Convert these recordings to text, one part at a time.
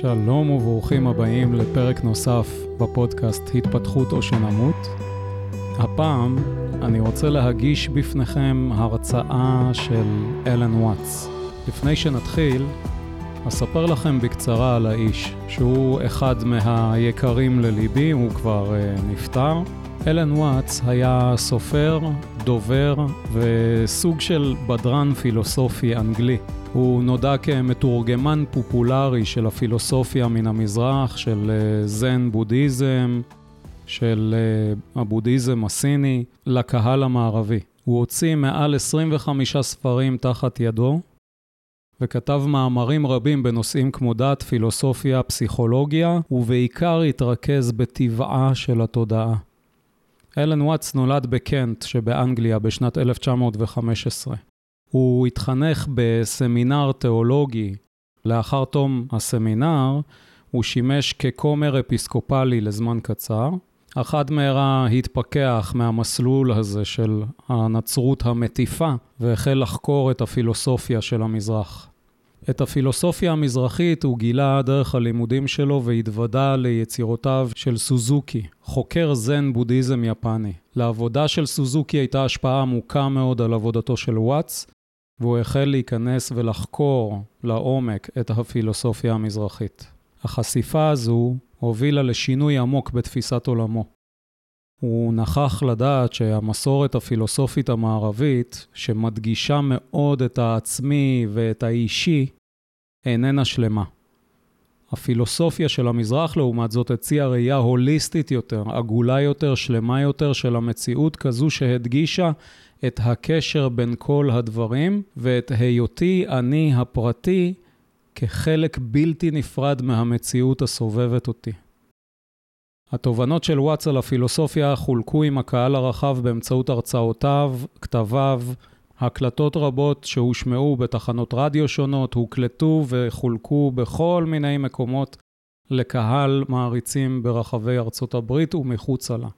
שלום וברוכים הבאים לפרק נוסף בפודקאסט התפתחות או שנמות. הפעם אני רוצה להגיש בפניכם הרצאה של אלן וואטס. לפני שנתחיל, אספר לכם בקצרה על האיש, שהוא אחד מהיקרים לליבי, הוא כבר uh, נפטר. אלן וואטס היה סופר, דובר וסוג של בדרן פילוסופי אנגלי. הוא נודע כמתורגמן פופולרי של הפילוסופיה מן המזרח, של אה, זן בודהיזם, של אה, הבודהיזם הסיני, לקהל המערבי. הוא הוציא מעל 25 ספרים תחת ידו, וכתב מאמרים רבים בנושאים כמו דת, פילוסופיה, פסיכולוגיה, ובעיקר התרכז בטבעה של התודעה. אלן וואטס נולד בקנט שבאנגליה בשנת 1915. הוא התחנך בסמינר תיאולוגי. לאחר תום הסמינר, הוא שימש ככומר אפיסקופלי לזמן קצר, עד מהרה התפכח מהמסלול הזה של הנצרות המטיפה, והחל לחקור את הפילוסופיה של המזרח. את הפילוסופיה המזרחית הוא גילה דרך הלימודים שלו והתוודה ליצירותיו של סוזוקי, חוקר זן בודהיזם יפני. לעבודה של סוזוקי הייתה השפעה עמוקה מאוד על עבודתו של וואטס, והוא החל להיכנס ולחקור לעומק את הפילוסופיה המזרחית. החשיפה הזו הובילה לשינוי עמוק בתפיסת עולמו. הוא נכח לדעת שהמסורת הפילוסופית המערבית, שמדגישה מאוד את העצמי ואת האישי, איננה שלמה. הפילוסופיה של המזרח, לעומת זאת, הציעה ראייה הוליסטית יותר, עגולה יותר, שלמה יותר של המציאות, כזו שהדגישה את הקשר בין כל הדברים, ואת היותי אני הפרטי כחלק בלתי נפרד מהמציאות הסובבת אותי. התובנות של וואטס על הפילוסופיה חולקו עם הקהל הרחב באמצעות הרצאותיו, כתביו, הקלטות רבות שהושמעו בתחנות רדיו שונות, הוקלטו וחולקו בכל מיני מקומות לקהל מעריצים ברחבי ארצות הברית ומחוצה לה.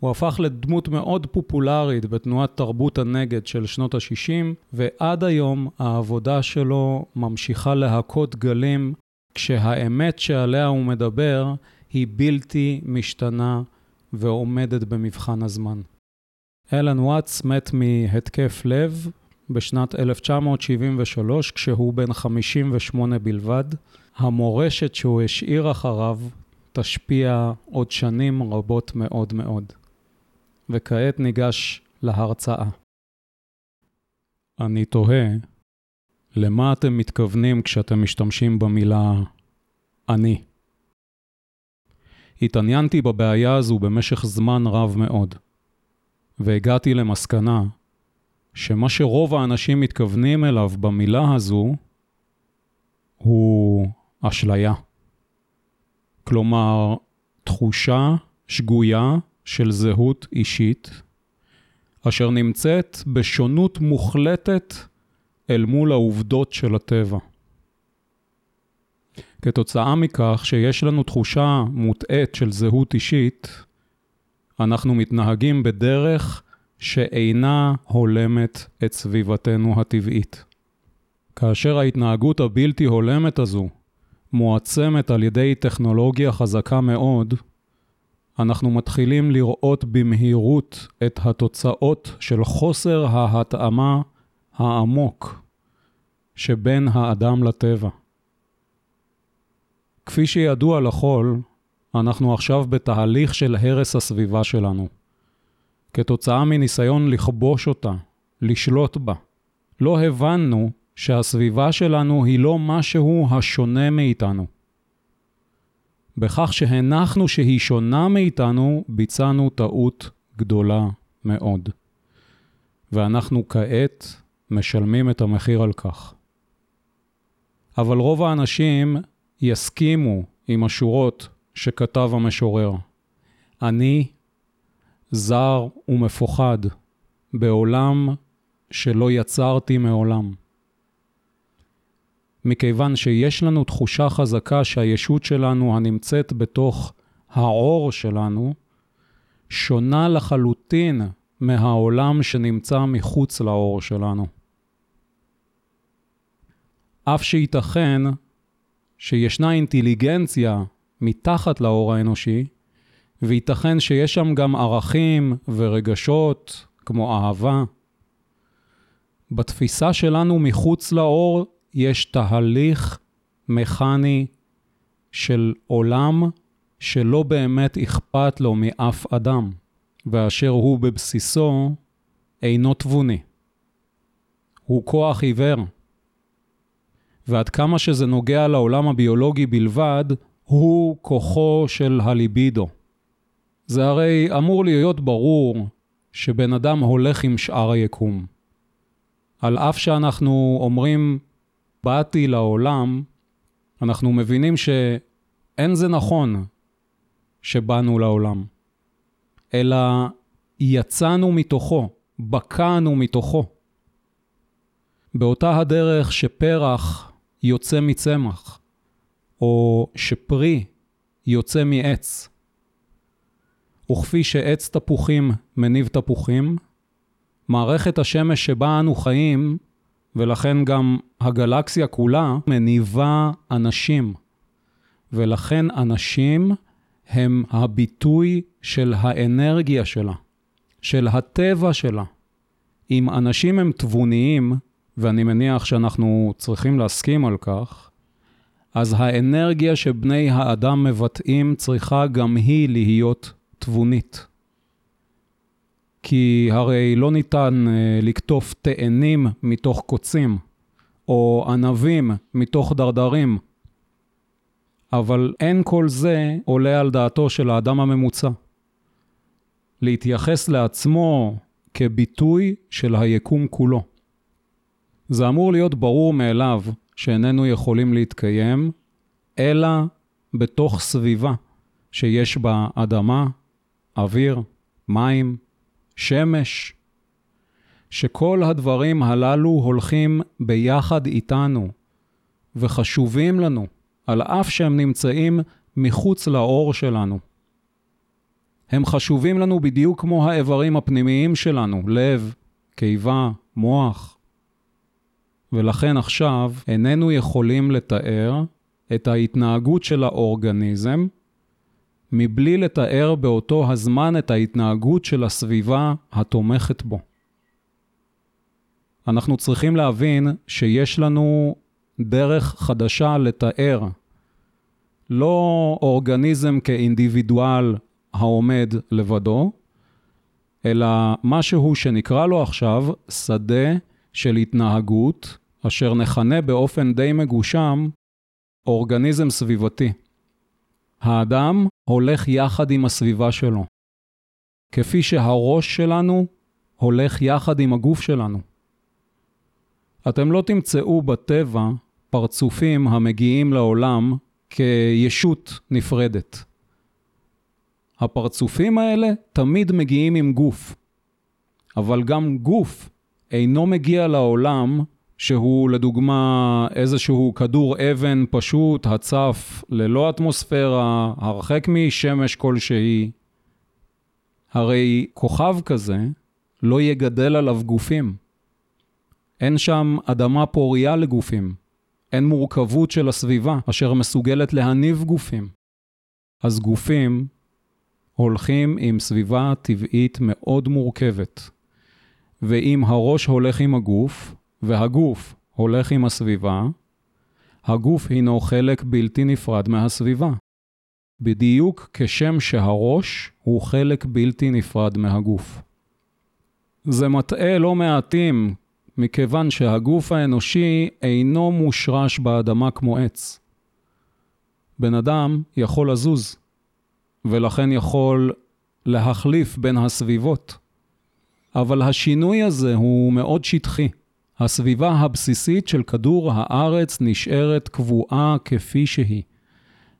הוא הפך לדמות מאוד פופולרית בתנועת תרבות הנגד של שנות ה-60, ועד היום העבודה שלו ממשיכה להכות גלים, כשהאמת שעליה הוא מדבר היא בלתי משתנה ועומדת במבחן הזמן. אלן וואטס מת מהתקף לב בשנת 1973, כשהוא בן 58 בלבד. המורשת שהוא השאיר אחריו תשפיע עוד שנים רבות מאוד מאוד. וכעת ניגש להרצאה. אני תוהה, למה אתם מתכוונים כשאתם משתמשים במילה אני? התעניינתי בבעיה הזו במשך זמן רב מאוד, והגעתי למסקנה שמה שרוב האנשים מתכוונים אליו במילה הזו הוא אשליה. כלומר, תחושה שגויה של זהות אישית, אשר נמצאת בשונות מוחלטת אל מול העובדות של הטבע. כתוצאה מכך שיש לנו תחושה מוטעית של זהות אישית, אנחנו מתנהגים בדרך שאינה הולמת את סביבתנו הטבעית. כאשר ההתנהגות הבלתי הולמת הזו מועצמת על ידי טכנולוגיה חזקה מאוד, אנחנו מתחילים לראות במהירות את התוצאות של חוסר ההתאמה העמוק שבין האדם לטבע. כפי שידוע לכל, אנחנו עכשיו בתהליך של הרס הסביבה שלנו. כתוצאה מניסיון לכבוש אותה, לשלוט בה. לא הבנו שהסביבה שלנו היא לא משהו השונה מאיתנו. בכך שהנחנו שהיא שונה מאיתנו, ביצענו טעות גדולה מאוד. ואנחנו כעת משלמים את המחיר על כך. אבל רוב האנשים יסכימו עם השורות שכתב המשורר. אני זר ומפוחד בעולם שלא יצרתי מעולם. מכיוון שיש לנו תחושה חזקה שהישות שלנו הנמצאת בתוך העור שלנו, שונה לחלוטין מהעולם שנמצא מחוץ לעור שלנו. אף שייתכן שישנה אינטליגנציה מתחת לאור האנושי, וייתכן שיש שם גם ערכים ורגשות כמו אהבה. בתפיסה שלנו מחוץ לאור יש תהליך מכני של עולם שלא באמת אכפת לו מאף אדם, ואשר הוא בבסיסו אינו תבוני. הוא כוח עיוור. ועד כמה שזה נוגע לעולם הביולוגי בלבד, הוא כוחו של הליבידו. זה הרי אמור להיות ברור שבן אדם הולך עם שאר היקום. על אף שאנחנו אומרים, באתי לעולם, אנחנו מבינים שאין זה נכון שבאנו לעולם, אלא יצאנו מתוכו, בקענו מתוכו. באותה הדרך שפרח יוצא מצמח, או שפרי יוצא מעץ. וכפי שעץ תפוחים מניב תפוחים, מערכת השמש שבה אנו חיים, ולכן גם הגלקסיה כולה, מניבה אנשים. ולכן אנשים הם הביטוי של האנרגיה שלה, של הטבע שלה. אם אנשים הם תבוניים, ואני מניח שאנחנו צריכים להסכים על כך, אז האנרגיה שבני האדם מבטאים צריכה גם היא להיות תבונית. כי הרי לא ניתן uh, לקטוף תאנים מתוך קוצים, או ענבים מתוך דרדרים, אבל אין כל זה עולה על דעתו של האדם הממוצע. להתייחס לעצמו כביטוי של היקום כולו. זה אמור להיות ברור מאליו שאיננו יכולים להתקיים, אלא בתוך סביבה שיש בה אדמה, אוויר, מים, שמש, שכל הדברים הללו הולכים ביחד איתנו וחשובים לנו, על אף שהם נמצאים מחוץ לאור שלנו. הם חשובים לנו בדיוק כמו האיברים הפנימיים שלנו, לב, קיבה, מוח. ולכן עכשיו איננו יכולים לתאר את ההתנהגות של האורגניזם מבלי לתאר באותו הזמן את ההתנהגות של הסביבה התומכת בו. אנחנו צריכים להבין שיש לנו דרך חדשה לתאר לא אורגניזם כאינדיבידואל העומד לבדו, אלא משהו שנקרא לו עכשיו שדה של התנהגות, אשר נכנה באופן די מגושם אורגניזם סביבתי. האדם הולך יחד עם הסביבה שלו, כפי שהראש שלנו הולך יחד עם הגוף שלנו. אתם לא תמצאו בטבע פרצופים המגיעים לעולם כישות נפרדת. הפרצופים האלה תמיד מגיעים עם גוף, אבל גם גוף אינו מגיע לעולם שהוא לדוגמה איזשהו כדור אבן פשוט הצף ללא אטמוספירה, הרחק משמש כלשהי. הרי כוכב כזה לא יגדל עליו גופים. אין שם אדמה פוריה לגופים. אין מורכבות של הסביבה אשר מסוגלת להניב גופים. אז גופים הולכים עם סביבה טבעית מאוד מורכבת. ואם הראש הולך עם הגוף, והגוף הולך עם הסביבה, הגוף הינו חלק בלתי נפרד מהסביבה. בדיוק כשם שהראש הוא חלק בלתי נפרד מהגוף. זה מטעה לא מעטים, מכיוון שהגוף האנושי אינו מושרש באדמה כמו עץ. בן אדם יכול לזוז, ולכן יכול להחליף בין הסביבות. אבל השינוי הזה הוא מאוד שטחי. הסביבה הבסיסית של כדור הארץ נשארת קבועה כפי שהיא.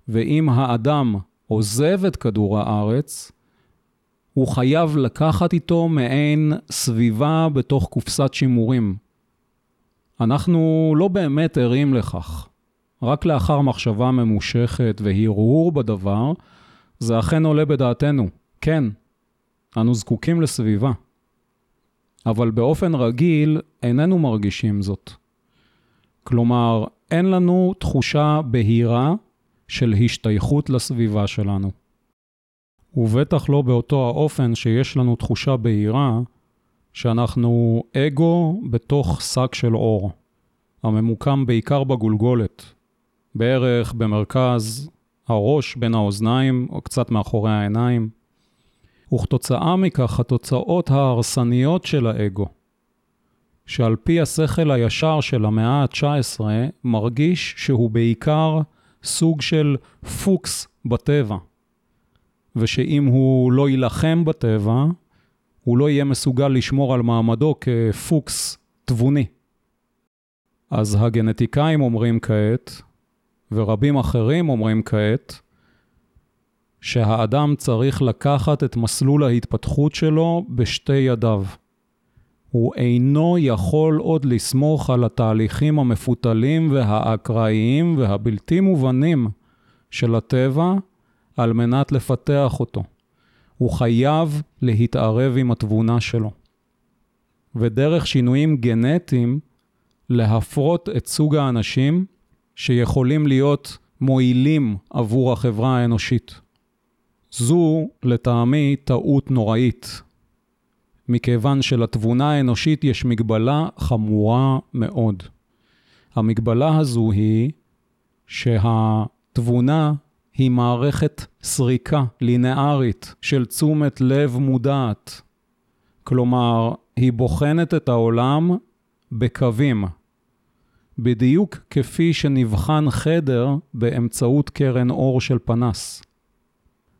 ואם האדם עוזב את כדור הארץ, הוא חייב לקחת איתו מעין סביבה בתוך קופסת שימורים. אנחנו לא באמת ערים לכך. רק לאחר מחשבה ממושכת והרהור בדבר, זה אכן עולה בדעתנו. כן, אנו זקוקים לסביבה. אבל באופן רגיל איננו מרגישים זאת. כלומר, אין לנו תחושה בהירה של השתייכות לסביבה שלנו. ובטח לא באותו האופן שיש לנו תחושה בהירה שאנחנו אגו בתוך שק של אור, הממוקם בעיקר בגולגולת, בערך במרכז הראש בין האוזניים או קצת מאחורי העיניים. וכתוצאה מכך התוצאות ההרסניות של האגו, שעל פי השכל הישר של המאה ה-19, מרגיש שהוא בעיקר סוג של פוקס בטבע, ושאם הוא לא יילחם בטבע, הוא לא יהיה מסוגל לשמור על מעמדו כפוקס תבוני. אז הגנטיקאים אומרים כעת, ורבים אחרים אומרים כעת, שהאדם צריך לקחת את מסלול ההתפתחות שלו בשתי ידיו. הוא אינו יכול עוד לסמוך על התהליכים המפותלים והאקראיים והבלתי מובנים של הטבע על מנת לפתח אותו. הוא חייב להתערב עם התבונה שלו. ודרך שינויים גנטיים, להפרות את סוג האנשים שיכולים להיות מועילים עבור החברה האנושית. זו, לטעמי, טעות נוראית, מכיוון שלתבונה האנושית יש מגבלה חמורה מאוד. המגבלה הזו היא שהתבונה היא מערכת סריקה לינארית של תשומת לב מודעת. כלומר, היא בוחנת את העולם בקווים, בדיוק כפי שנבחן חדר באמצעות קרן אור של פנס.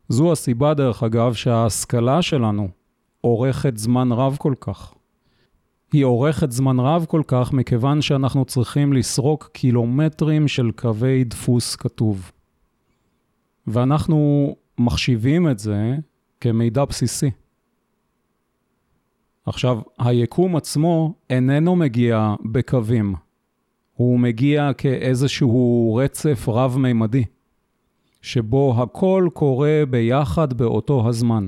זו הסיבה, דרך אגב, שההשכלה שלנו אורכת זמן רב כל כך. היא אורכת זמן רב כל כך מכיוון שאנחנו צריכים לסרוק קילומטרים של קווי דפוס כתוב. ואנחנו מחשיבים את זה כמידע בסיסי. עכשיו, היקום עצמו איננו מגיע בקווים. הוא מגיע כאיזשהו רצף רב-מימדי, שבו הכל קורה ביחד באותו הזמן.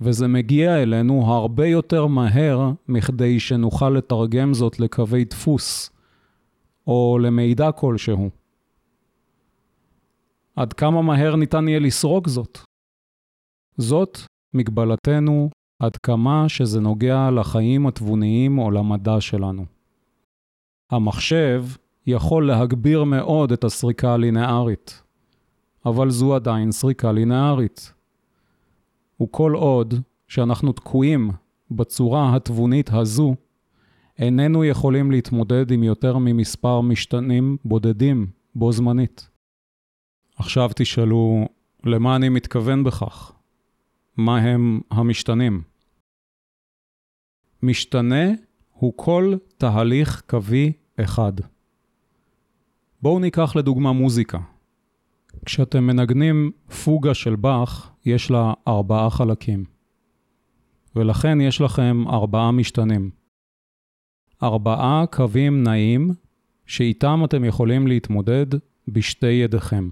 וזה מגיע אלינו הרבה יותר מהר מכדי שנוכל לתרגם זאת לקווי דפוס או למידע כלשהו. עד כמה מהר ניתן יהיה לסרוק זאת? זאת מגבלתנו עד כמה שזה נוגע לחיים התבוניים או למדע שלנו. המחשב יכול להגביר מאוד את הסריקה הלינארית, אבל זו עדיין סריקה לינארית. וכל עוד שאנחנו תקועים בצורה התבונית הזו, איננו יכולים להתמודד עם יותר ממספר משתנים בודדים בו זמנית. עכשיו תשאלו, למה אני מתכוון בכך? מה הם המשתנים? משתנה הוא כל תהליך קווי אחד. בואו ניקח לדוגמה מוזיקה. כשאתם מנגנים פוגה של באך, יש לה ארבעה חלקים. ולכן יש לכם ארבעה משתנים. ארבעה קווים נעים שאיתם אתם יכולים להתמודד בשתי ידיכם.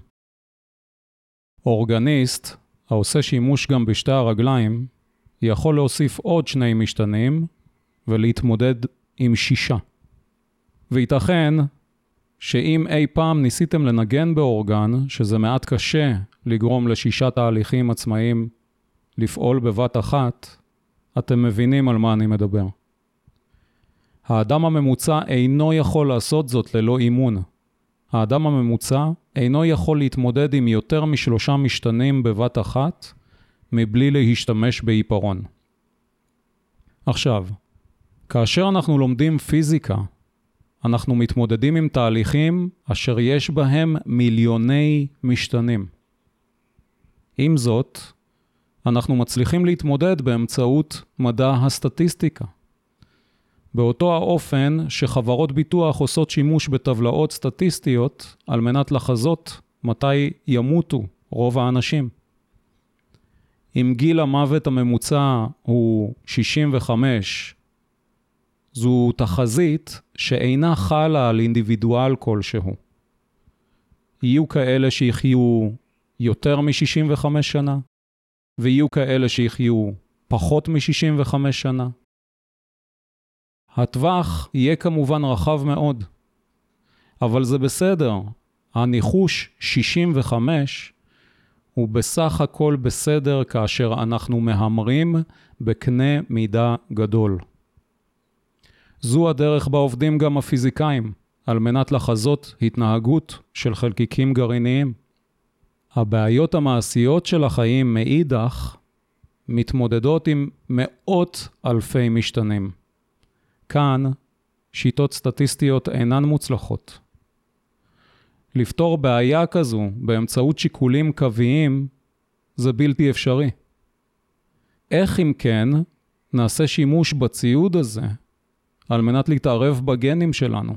אורגניסט, העושה שימוש גם בשתי הרגליים, יכול להוסיף עוד שני משתנים ולהתמודד עם שישה. וייתכן שאם אי פעם ניסיתם לנגן באורגן, שזה מעט קשה לגרום לשישה תהליכים עצמאיים לפעול בבת אחת, אתם מבינים על מה אני מדבר. האדם הממוצע אינו יכול לעשות זאת ללא אימון. האדם הממוצע אינו יכול להתמודד עם יותר משלושה משתנים בבת אחת, מבלי להשתמש בעיפרון. עכשיו, כאשר אנחנו לומדים פיזיקה, אנחנו מתמודדים עם תהליכים אשר יש בהם מיליוני משתנים. עם זאת, אנחנו מצליחים להתמודד באמצעות מדע הסטטיסטיקה. באותו האופן שחברות ביטוח עושות שימוש בטבלאות סטטיסטיות על מנת לחזות מתי ימותו רוב האנשים. אם גיל המוות הממוצע הוא 65 זו תחזית שאינה חלה על אינדיבידואל כלשהו. יהיו כאלה שיחיו יותר מ-65 שנה, ויהיו כאלה שיחיו פחות מ-65 שנה. הטווח יהיה כמובן רחב מאוד. אבל זה בסדר. הניחוש 65 הוא בסך הכל בסדר כאשר אנחנו מהמרים בקנה מידה גדול. זו הדרך בה עובדים גם הפיזיקאים, על מנת לחזות התנהגות של חלקיקים גרעיניים. הבעיות המעשיות של החיים מאידך מתמודדות עם מאות אלפי משתנים. כאן שיטות סטטיסטיות אינן מוצלחות. לפתור בעיה כזו באמצעות שיקולים קוויים זה בלתי אפשרי. איך אם כן נעשה שימוש בציוד הזה על מנת להתערב בגנים שלנו?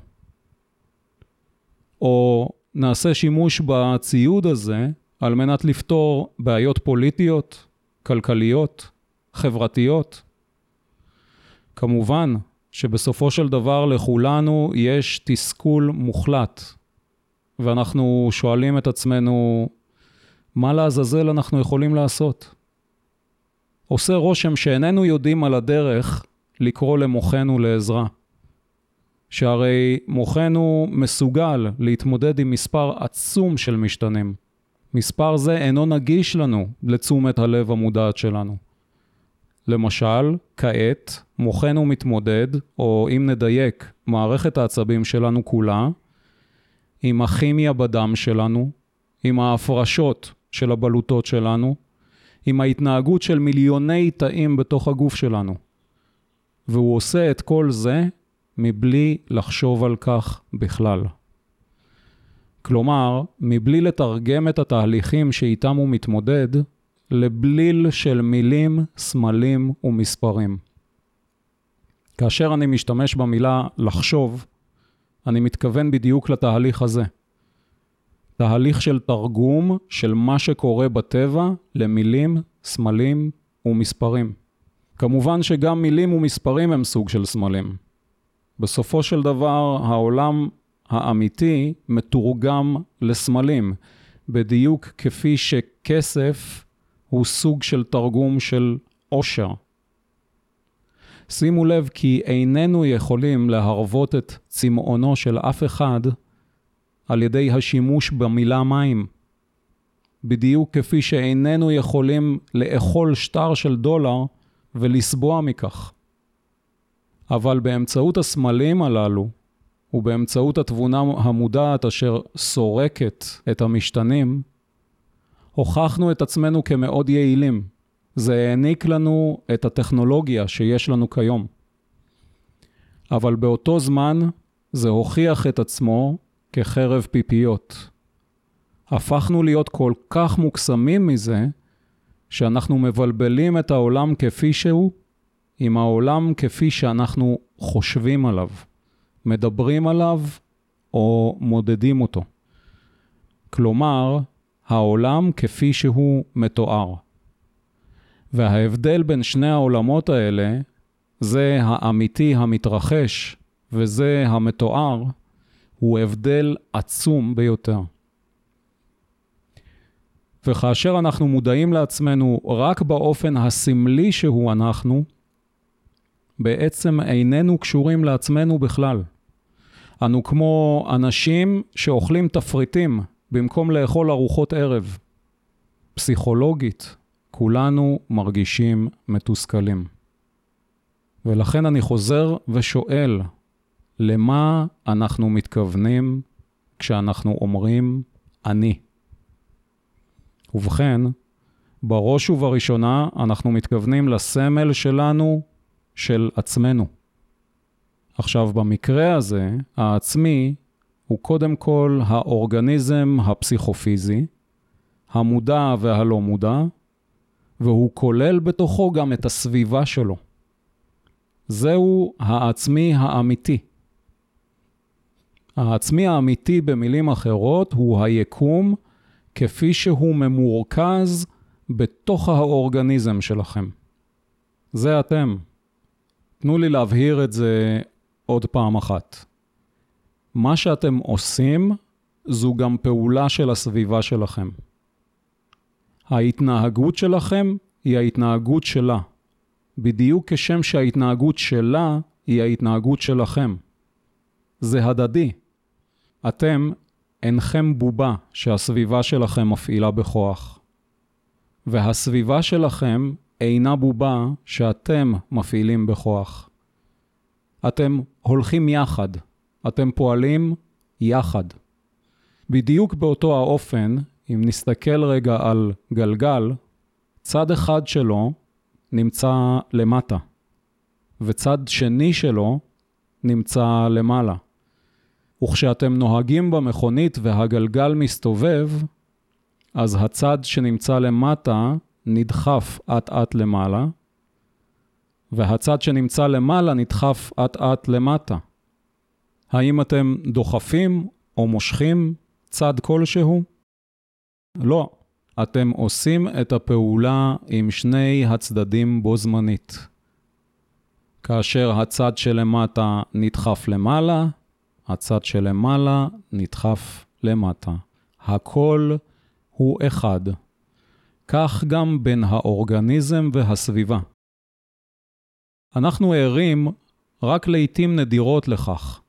או נעשה שימוש בציוד הזה על מנת לפתור בעיות פוליטיות, כלכליות, חברתיות? כמובן שבסופו של דבר לכולנו יש תסכול מוחלט ואנחנו שואלים את עצמנו, מה לעזאזל אנחנו יכולים לעשות? עושה רושם שאיננו יודעים על הדרך לקרוא למוחנו לעזרה. שהרי מוחנו מסוגל להתמודד עם מספר עצום של משתנים. מספר זה אינו נגיש לנו לתשומת הלב המודעת שלנו. למשל, כעת, מוחנו מתמודד, או אם נדייק, מערכת העצבים שלנו כולה, עם הכימיה בדם שלנו, עם ההפרשות של הבלוטות שלנו, עם ההתנהגות של מיליוני תאים בתוך הגוף שלנו. והוא עושה את כל זה מבלי לחשוב על כך בכלל. כלומר, מבלי לתרגם את התהליכים שאיתם הוא מתמודד לבליל של מילים, סמלים ומספרים. כאשר אני משתמש במילה לחשוב, אני מתכוון בדיוק לתהליך הזה. תהליך של תרגום של מה שקורה בטבע למילים, סמלים ומספרים. כמובן שגם מילים ומספרים הם סוג של סמלים. בסופו של דבר העולם האמיתי מתורגם לסמלים, בדיוק כפי שכסף הוא סוג של תרגום של עושר. שימו לב כי איננו יכולים להרוות את צמאונו של אף אחד על ידי השימוש במילה מים. בדיוק כפי שאיננו יכולים לאכול שטר של דולר ולסבוע מכך. אבל באמצעות הסמלים הללו, ובאמצעות התבונה המודעת אשר סורקת את המשתנים, הוכחנו את עצמנו כמאוד יעילים. זה העניק לנו את הטכנולוגיה שיש לנו כיום. אבל באותו זמן זה הוכיח את עצמו כחרב פיפיות. הפכנו להיות כל כך מוקסמים מזה, שאנחנו מבלבלים את העולם כפי שהוא, עם העולם כפי שאנחנו חושבים עליו, מדברים עליו או מודדים אותו. כלומר, העולם כפי שהוא מתואר. וההבדל בין שני העולמות האלה, זה האמיתי המתרחש וזה המתואר, הוא הבדל עצום ביותר. וכאשר אנחנו מודעים לעצמנו רק באופן הסמלי שהוא אנחנו, בעצם איננו קשורים לעצמנו בכלל. אנו כמו אנשים שאוכלים תפריטים במקום לאכול ארוחות ערב. פסיכולוגית, כולנו מרגישים מתוסכלים. ולכן אני חוזר ושואל, למה אנחנו מתכוונים כשאנחנו אומרים אני? ובכן, בראש ובראשונה אנחנו מתכוונים לסמל שלנו של עצמנו. עכשיו, במקרה הזה, העצמי הוא קודם כל האורגניזם הפסיכופיזי, המודע והלא מודע, והוא כולל בתוכו גם את הסביבה שלו. זהו העצמי האמיתי. העצמי האמיתי, במילים אחרות, הוא היקום כפי שהוא ממורכז בתוך האורגניזם שלכם. זה אתם. תנו לי להבהיר את זה עוד פעם אחת. מה שאתם עושים זו גם פעולה של הסביבה שלכם. ההתנהגות שלכם היא ההתנהגות שלה, בדיוק כשם שההתנהגות שלה היא ההתנהגות שלכם. זה הדדי. אתם אינכם בובה שהסביבה שלכם מפעילה בכוח. והסביבה שלכם אינה בובה שאתם מפעילים בכוח. אתם הולכים יחד, אתם פועלים יחד. בדיוק באותו האופן, אם נסתכל רגע על גלגל, צד אחד שלו נמצא למטה, וצד שני שלו נמצא למעלה. וכשאתם נוהגים במכונית והגלגל מסתובב, אז הצד שנמצא למטה נדחף אט-אט למעלה, והצד שנמצא למעלה נדחף אט-אט למטה. האם אתם דוחפים או מושכים צד כלשהו? לא. אתם עושים את הפעולה עם שני הצדדים בו זמנית. כאשר הצד שלמטה נדחף למעלה, הצד שלמעלה נדחף למטה. הכל הוא אחד. כך גם בין האורגניזם והסביבה. אנחנו ערים רק לעתים נדירות לכך.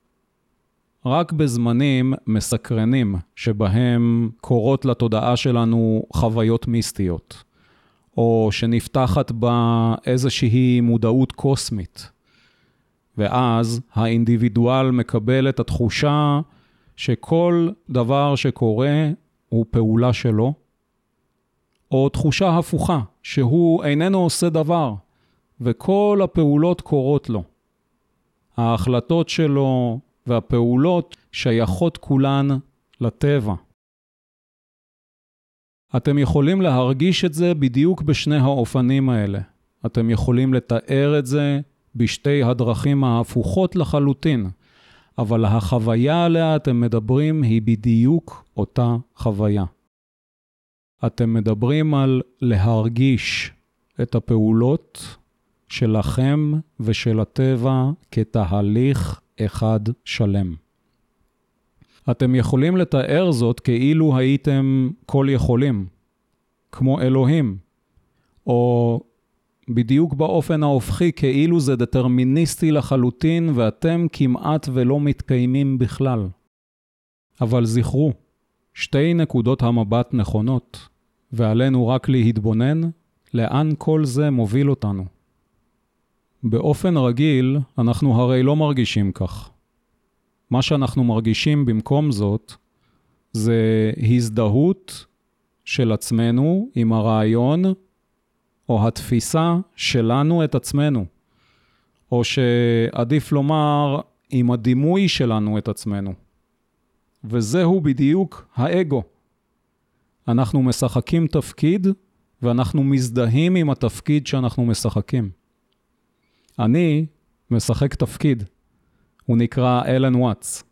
רק בזמנים מסקרנים שבהם קורות לתודעה שלנו חוויות מיסטיות, או שנפתחת בה איזושהי מודעות קוסמית. ואז האינדיבידואל מקבל את התחושה שכל דבר שקורה הוא פעולה שלו, או תחושה הפוכה, שהוא איננו עושה דבר, וכל הפעולות קורות לו. ההחלטות שלו והפעולות שייכות כולן לטבע. אתם יכולים להרגיש את זה בדיוק בשני האופנים האלה. אתם יכולים לתאר את זה בשתי הדרכים ההפוכות לחלוטין, אבל החוויה עליה אתם מדברים היא בדיוק אותה חוויה. אתם מדברים על להרגיש את הפעולות שלכם ושל הטבע כתהליך אחד שלם. אתם יכולים לתאר זאת כאילו הייתם כל יכולים, כמו אלוהים, או בדיוק באופן ההופכי, כאילו זה דטרמיניסטי לחלוטין ואתם כמעט ולא מתקיימים בכלל. אבל זכרו, שתי נקודות המבט נכונות, ועלינו רק להתבונן לאן כל זה מוביל אותנו. באופן רגיל, אנחנו הרי לא מרגישים כך. מה שאנחנו מרגישים במקום זאת, זה הזדהות של עצמנו עם הרעיון או התפיסה שלנו את עצמנו, או שעדיף לומר, עם הדימוי שלנו את עצמנו. וזהו בדיוק האגו. אנחנו משחקים תפקיד, ואנחנו מזדהים עם התפקיד שאנחנו משחקים. אני משחק תפקיד, הוא נקרא אלן וואטס.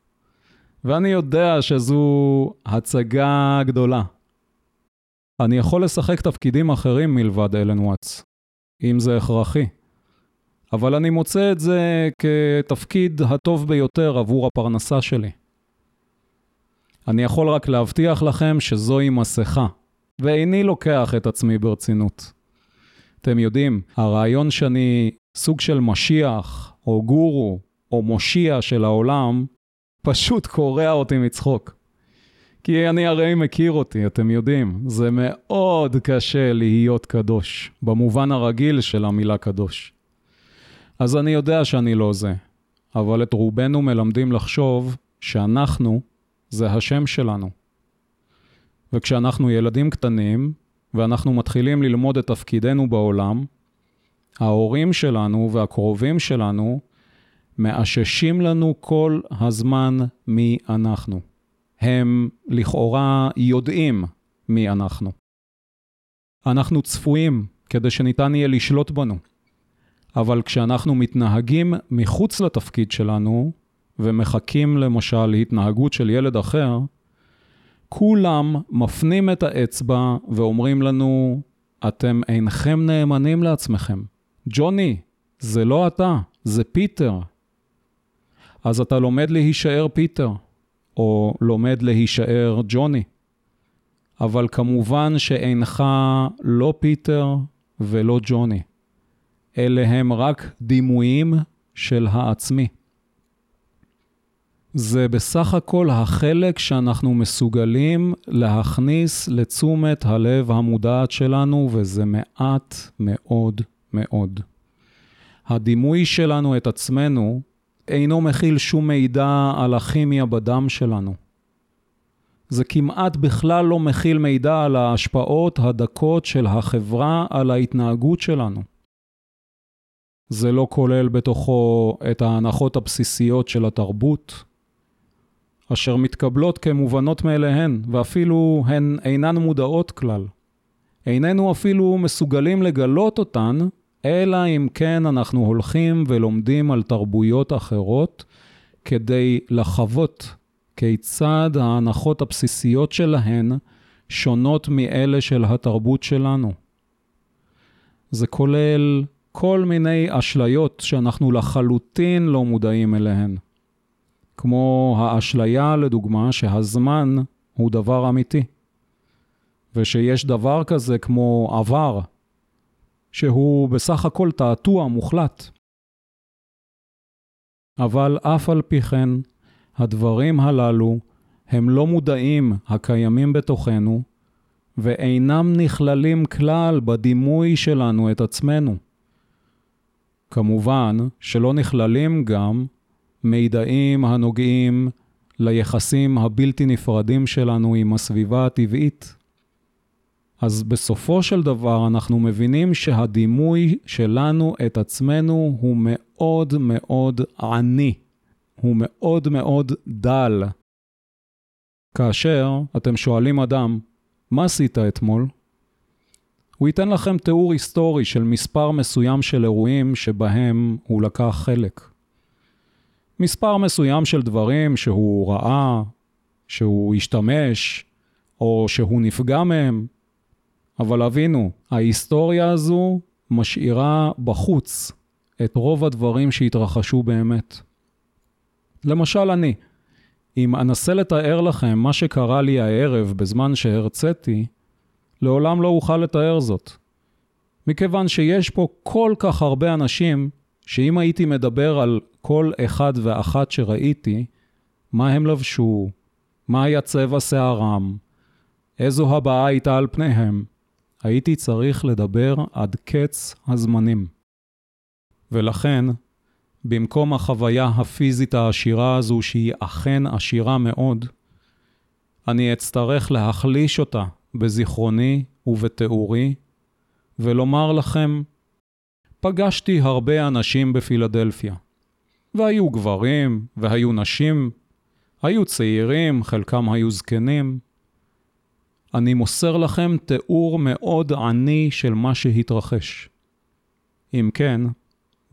ואני יודע שזו הצגה גדולה. אני יכול לשחק תפקידים אחרים מלבד אלן וואטס, אם זה הכרחי. אבל אני מוצא את זה כתפקיד הטוב ביותר עבור הפרנסה שלי. אני יכול רק להבטיח לכם שזוהי מסכה, ואיני לוקח את עצמי ברצינות. אתם יודעים, הרעיון שאני סוג של משיח, או גורו, או מושיע של העולם, פשוט קורע אותי מצחוק. כי אני הרי מכיר אותי, אתם יודעים, זה מאוד קשה להיות קדוש, במובן הרגיל של המילה קדוש. אז אני יודע שאני לא זה, אבל את רובנו מלמדים לחשוב שאנחנו זה השם שלנו. וכשאנחנו ילדים קטנים, ואנחנו מתחילים ללמוד את תפקידנו בעולם, ההורים שלנו והקרובים שלנו מאששים לנו כל הזמן מי אנחנו. הם לכאורה יודעים מי אנחנו. אנחנו צפויים כדי שניתן יהיה לשלוט בנו. אבל כשאנחנו מתנהגים מחוץ לתפקיד שלנו, ומחכים למשל להתנהגות של ילד אחר, כולם מפנים את האצבע ואומרים לנו, אתם אינכם נאמנים לעצמכם. ג'וני, זה לא אתה, זה פיטר. אז אתה לומד להישאר פיטר. או לומד להישאר ג'וני. אבל כמובן שאינך לא פיטר ולא ג'וני. אלה הם רק דימויים של העצמי. זה בסך הכל החלק שאנחנו מסוגלים להכניס לתשומת הלב המודעת שלנו, וזה מעט מאוד מאוד. הדימוי שלנו את עצמנו אינו מכיל שום מידע על הכימיה בדם שלנו. זה כמעט בכלל לא מכיל מידע על ההשפעות הדקות של החברה על ההתנהגות שלנו. זה לא כולל בתוכו את ההנחות הבסיסיות של התרבות, אשר מתקבלות כמובנות מאליהן, ואפילו הן אינן מודעות כלל. איננו אפילו מסוגלים לגלות אותן, אלא אם כן אנחנו הולכים ולומדים על תרבויות אחרות, כדי לחוות כיצד ההנחות הבסיסיות שלהן שונות מאלה של התרבות שלנו. זה כולל כל מיני אשליות שאנחנו לחלוטין לא מודעים אליהן. כמו האשליה, לדוגמה, שהזמן הוא דבר אמיתי, ושיש דבר כזה כמו עבר, שהוא בסך הכל תעתוע מוחלט. אבל אף על פי כן, הדברים הללו הם לא מודעים הקיימים בתוכנו, ואינם נכללים כלל בדימוי שלנו את עצמנו. כמובן שלא נכללים גם מידעים הנוגעים ליחסים הבלתי נפרדים שלנו עם הסביבה הטבעית. אז בסופו של דבר אנחנו מבינים שהדימוי שלנו את עצמנו הוא מאוד מאוד עני, הוא מאוד מאוד דל. כאשר אתם שואלים אדם, מה עשית אתמול? הוא ייתן לכם תיאור היסטורי של מספר מסוים של אירועים שבהם הוא לקח חלק. מספר מסוים של דברים שהוא ראה, שהוא השתמש, או שהוא נפגע מהם. אבל אבינו, ההיסטוריה הזו משאירה בחוץ את רוב הדברים שהתרחשו באמת. למשל אני, אם אנסה לתאר לכם מה שקרה לי הערב בזמן שהרציתי, לעולם לא אוכל לתאר זאת. מכיוון שיש פה כל כך הרבה אנשים, שאם הייתי מדבר על כל אחד ואחת שראיתי, מה הם לבשו, מה היה צבע שערם, איזו הבעה הייתה על פניהם, הייתי צריך לדבר עד קץ הזמנים. ולכן, במקום החוויה הפיזית העשירה הזו, שהיא אכן עשירה מאוד, אני אצטרך להחליש אותה בזיכרוני ובתיאורי, ולומר לכם, פגשתי הרבה אנשים בפילדלפיה. והיו גברים, והיו נשים, היו צעירים, חלקם היו זקנים. אני מוסר לכם תיאור מאוד עני של מה שהתרחש. אם כן,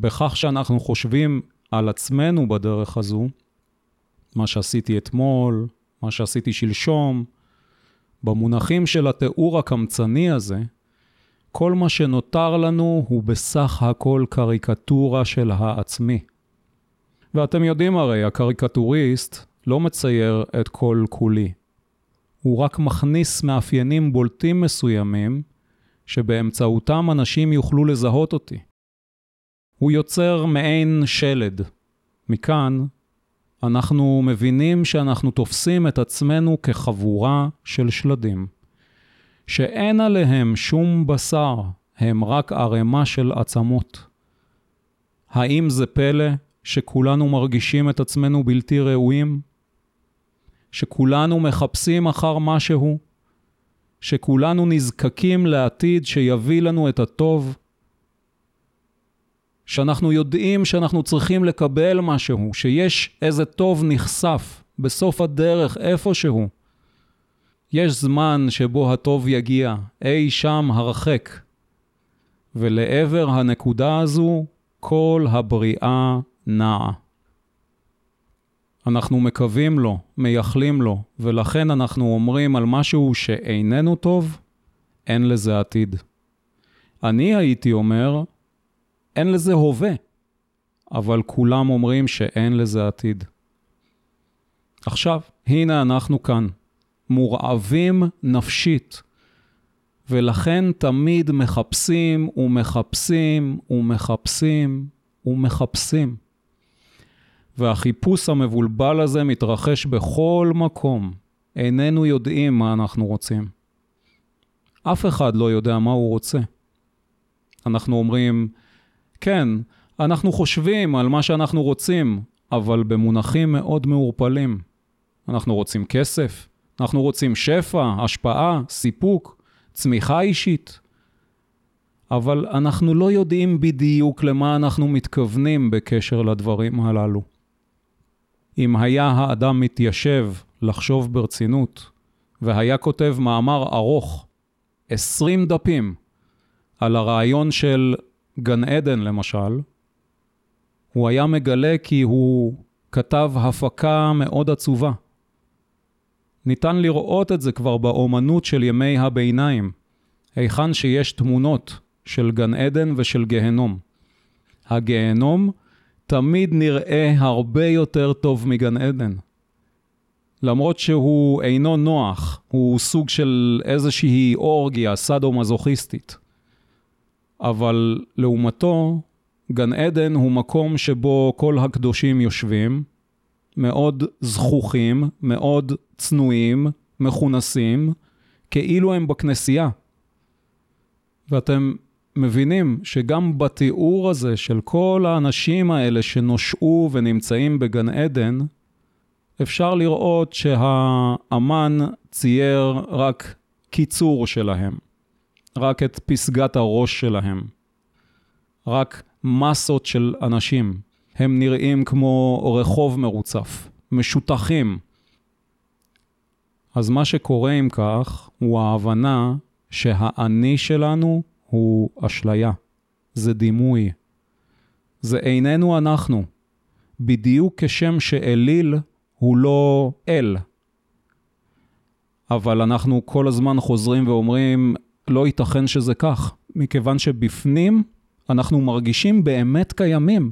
בכך שאנחנו חושבים על עצמנו בדרך הזו, מה שעשיתי אתמול, מה שעשיתי שלשום, במונחים של התיאור הקמצני הזה, כל מה שנותר לנו הוא בסך הכל קריקטורה של העצמי. ואתם יודעים הרי, הקריקטוריסט לא מצייר את כל כולי. הוא רק מכניס מאפיינים בולטים מסוימים, שבאמצעותם אנשים יוכלו לזהות אותי. הוא יוצר מעין שלד. מכאן אנחנו מבינים שאנחנו תופסים את עצמנו כחבורה של שלדים, שאין עליהם שום בשר, הם רק ערימה של עצמות. האם זה פלא שכולנו מרגישים את עצמנו בלתי ראויים? שכולנו מחפשים אחר משהו? שכולנו נזקקים לעתיד שיביא לנו את הטוב? שאנחנו יודעים שאנחנו צריכים לקבל משהו, שיש איזה טוב נחשף בסוף הדרך איפשהו. יש זמן שבו הטוב יגיע, אי שם הרחק. ולעבר הנקודה הזו כל הבריאה נעה. אנחנו מקווים לו, מייחלים לו, ולכן אנחנו אומרים על משהו שאיננו טוב, אין לזה עתיד. אני הייתי אומר, אין לזה הווה, אבל כולם אומרים שאין לזה עתיד. עכשיו, הנה אנחנו כאן, מורעבים נפשית, ולכן תמיד מחפשים ומחפשים ומחפשים ומחפשים. והחיפוש המבולבל הזה מתרחש בכל מקום. איננו יודעים מה אנחנו רוצים. אף אחד לא יודע מה הוא רוצה. אנחנו אומרים, כן, אנחנו חושבים על מה שאנחנו רוצים, אבל במונחים מאוד מעורפלים. אנחנו רוצים כסף, אנחנו רוצים שפע, השפעה, סיפוק, צמיחה אישית. אבל אנחנו לא יודעים בדיוק למה אנחנו מתכוונים בקשר לדברים הללו. אם היה האדם מתיישב לחשוב ברצינות, והיה כותב מאמר ארוך, 20 דפים, על הרעיון של גן עדן למשל, הוא היה מגלה כי הוא כתב הפקה מאוד עצובה. ניתן לראות את זה כבר באומנות של ימי הביניים, היכן שיש תמונות של גן עדן ושל גיהנום. הגיהנום תמיד נראה הרבה יותר טוב מגן עדן. למרות שהוא אינו נוח, הוא סוג של איזושהי אורגיה סאדו-מזוכיסטית. אבל לעומתו, גן עדן הוא מקום שבו כל הקדושים יושבים, מאוד זכוכים, מאוד צנועים, מכונסים, כאילו הם בכנסייה. ואתם מבינים שגם בתיאור הזה של כל האנשים האלה שנושעו ונמצאים בגן עדן, אפשר לראות שהאמן צייר רק קיצור שלהם, רק את פסגת הראש שלהם, רק מסות של אנשים. הם נראים כמו רחוב מרוצף, משותחים. אז מה שקורה עם כך, הוא ההבנה שהאני שלנו הוא אשליה, זה דימוי. זה איננו אנחנו, בדיוק כשם שאליל הוא לא אל. אבל אנחנו כל הזמן חוזרים ואומרים, לא ייתכן שזה כך, מכיוון שבפנים אנחנו מרגישים באמת קיימים.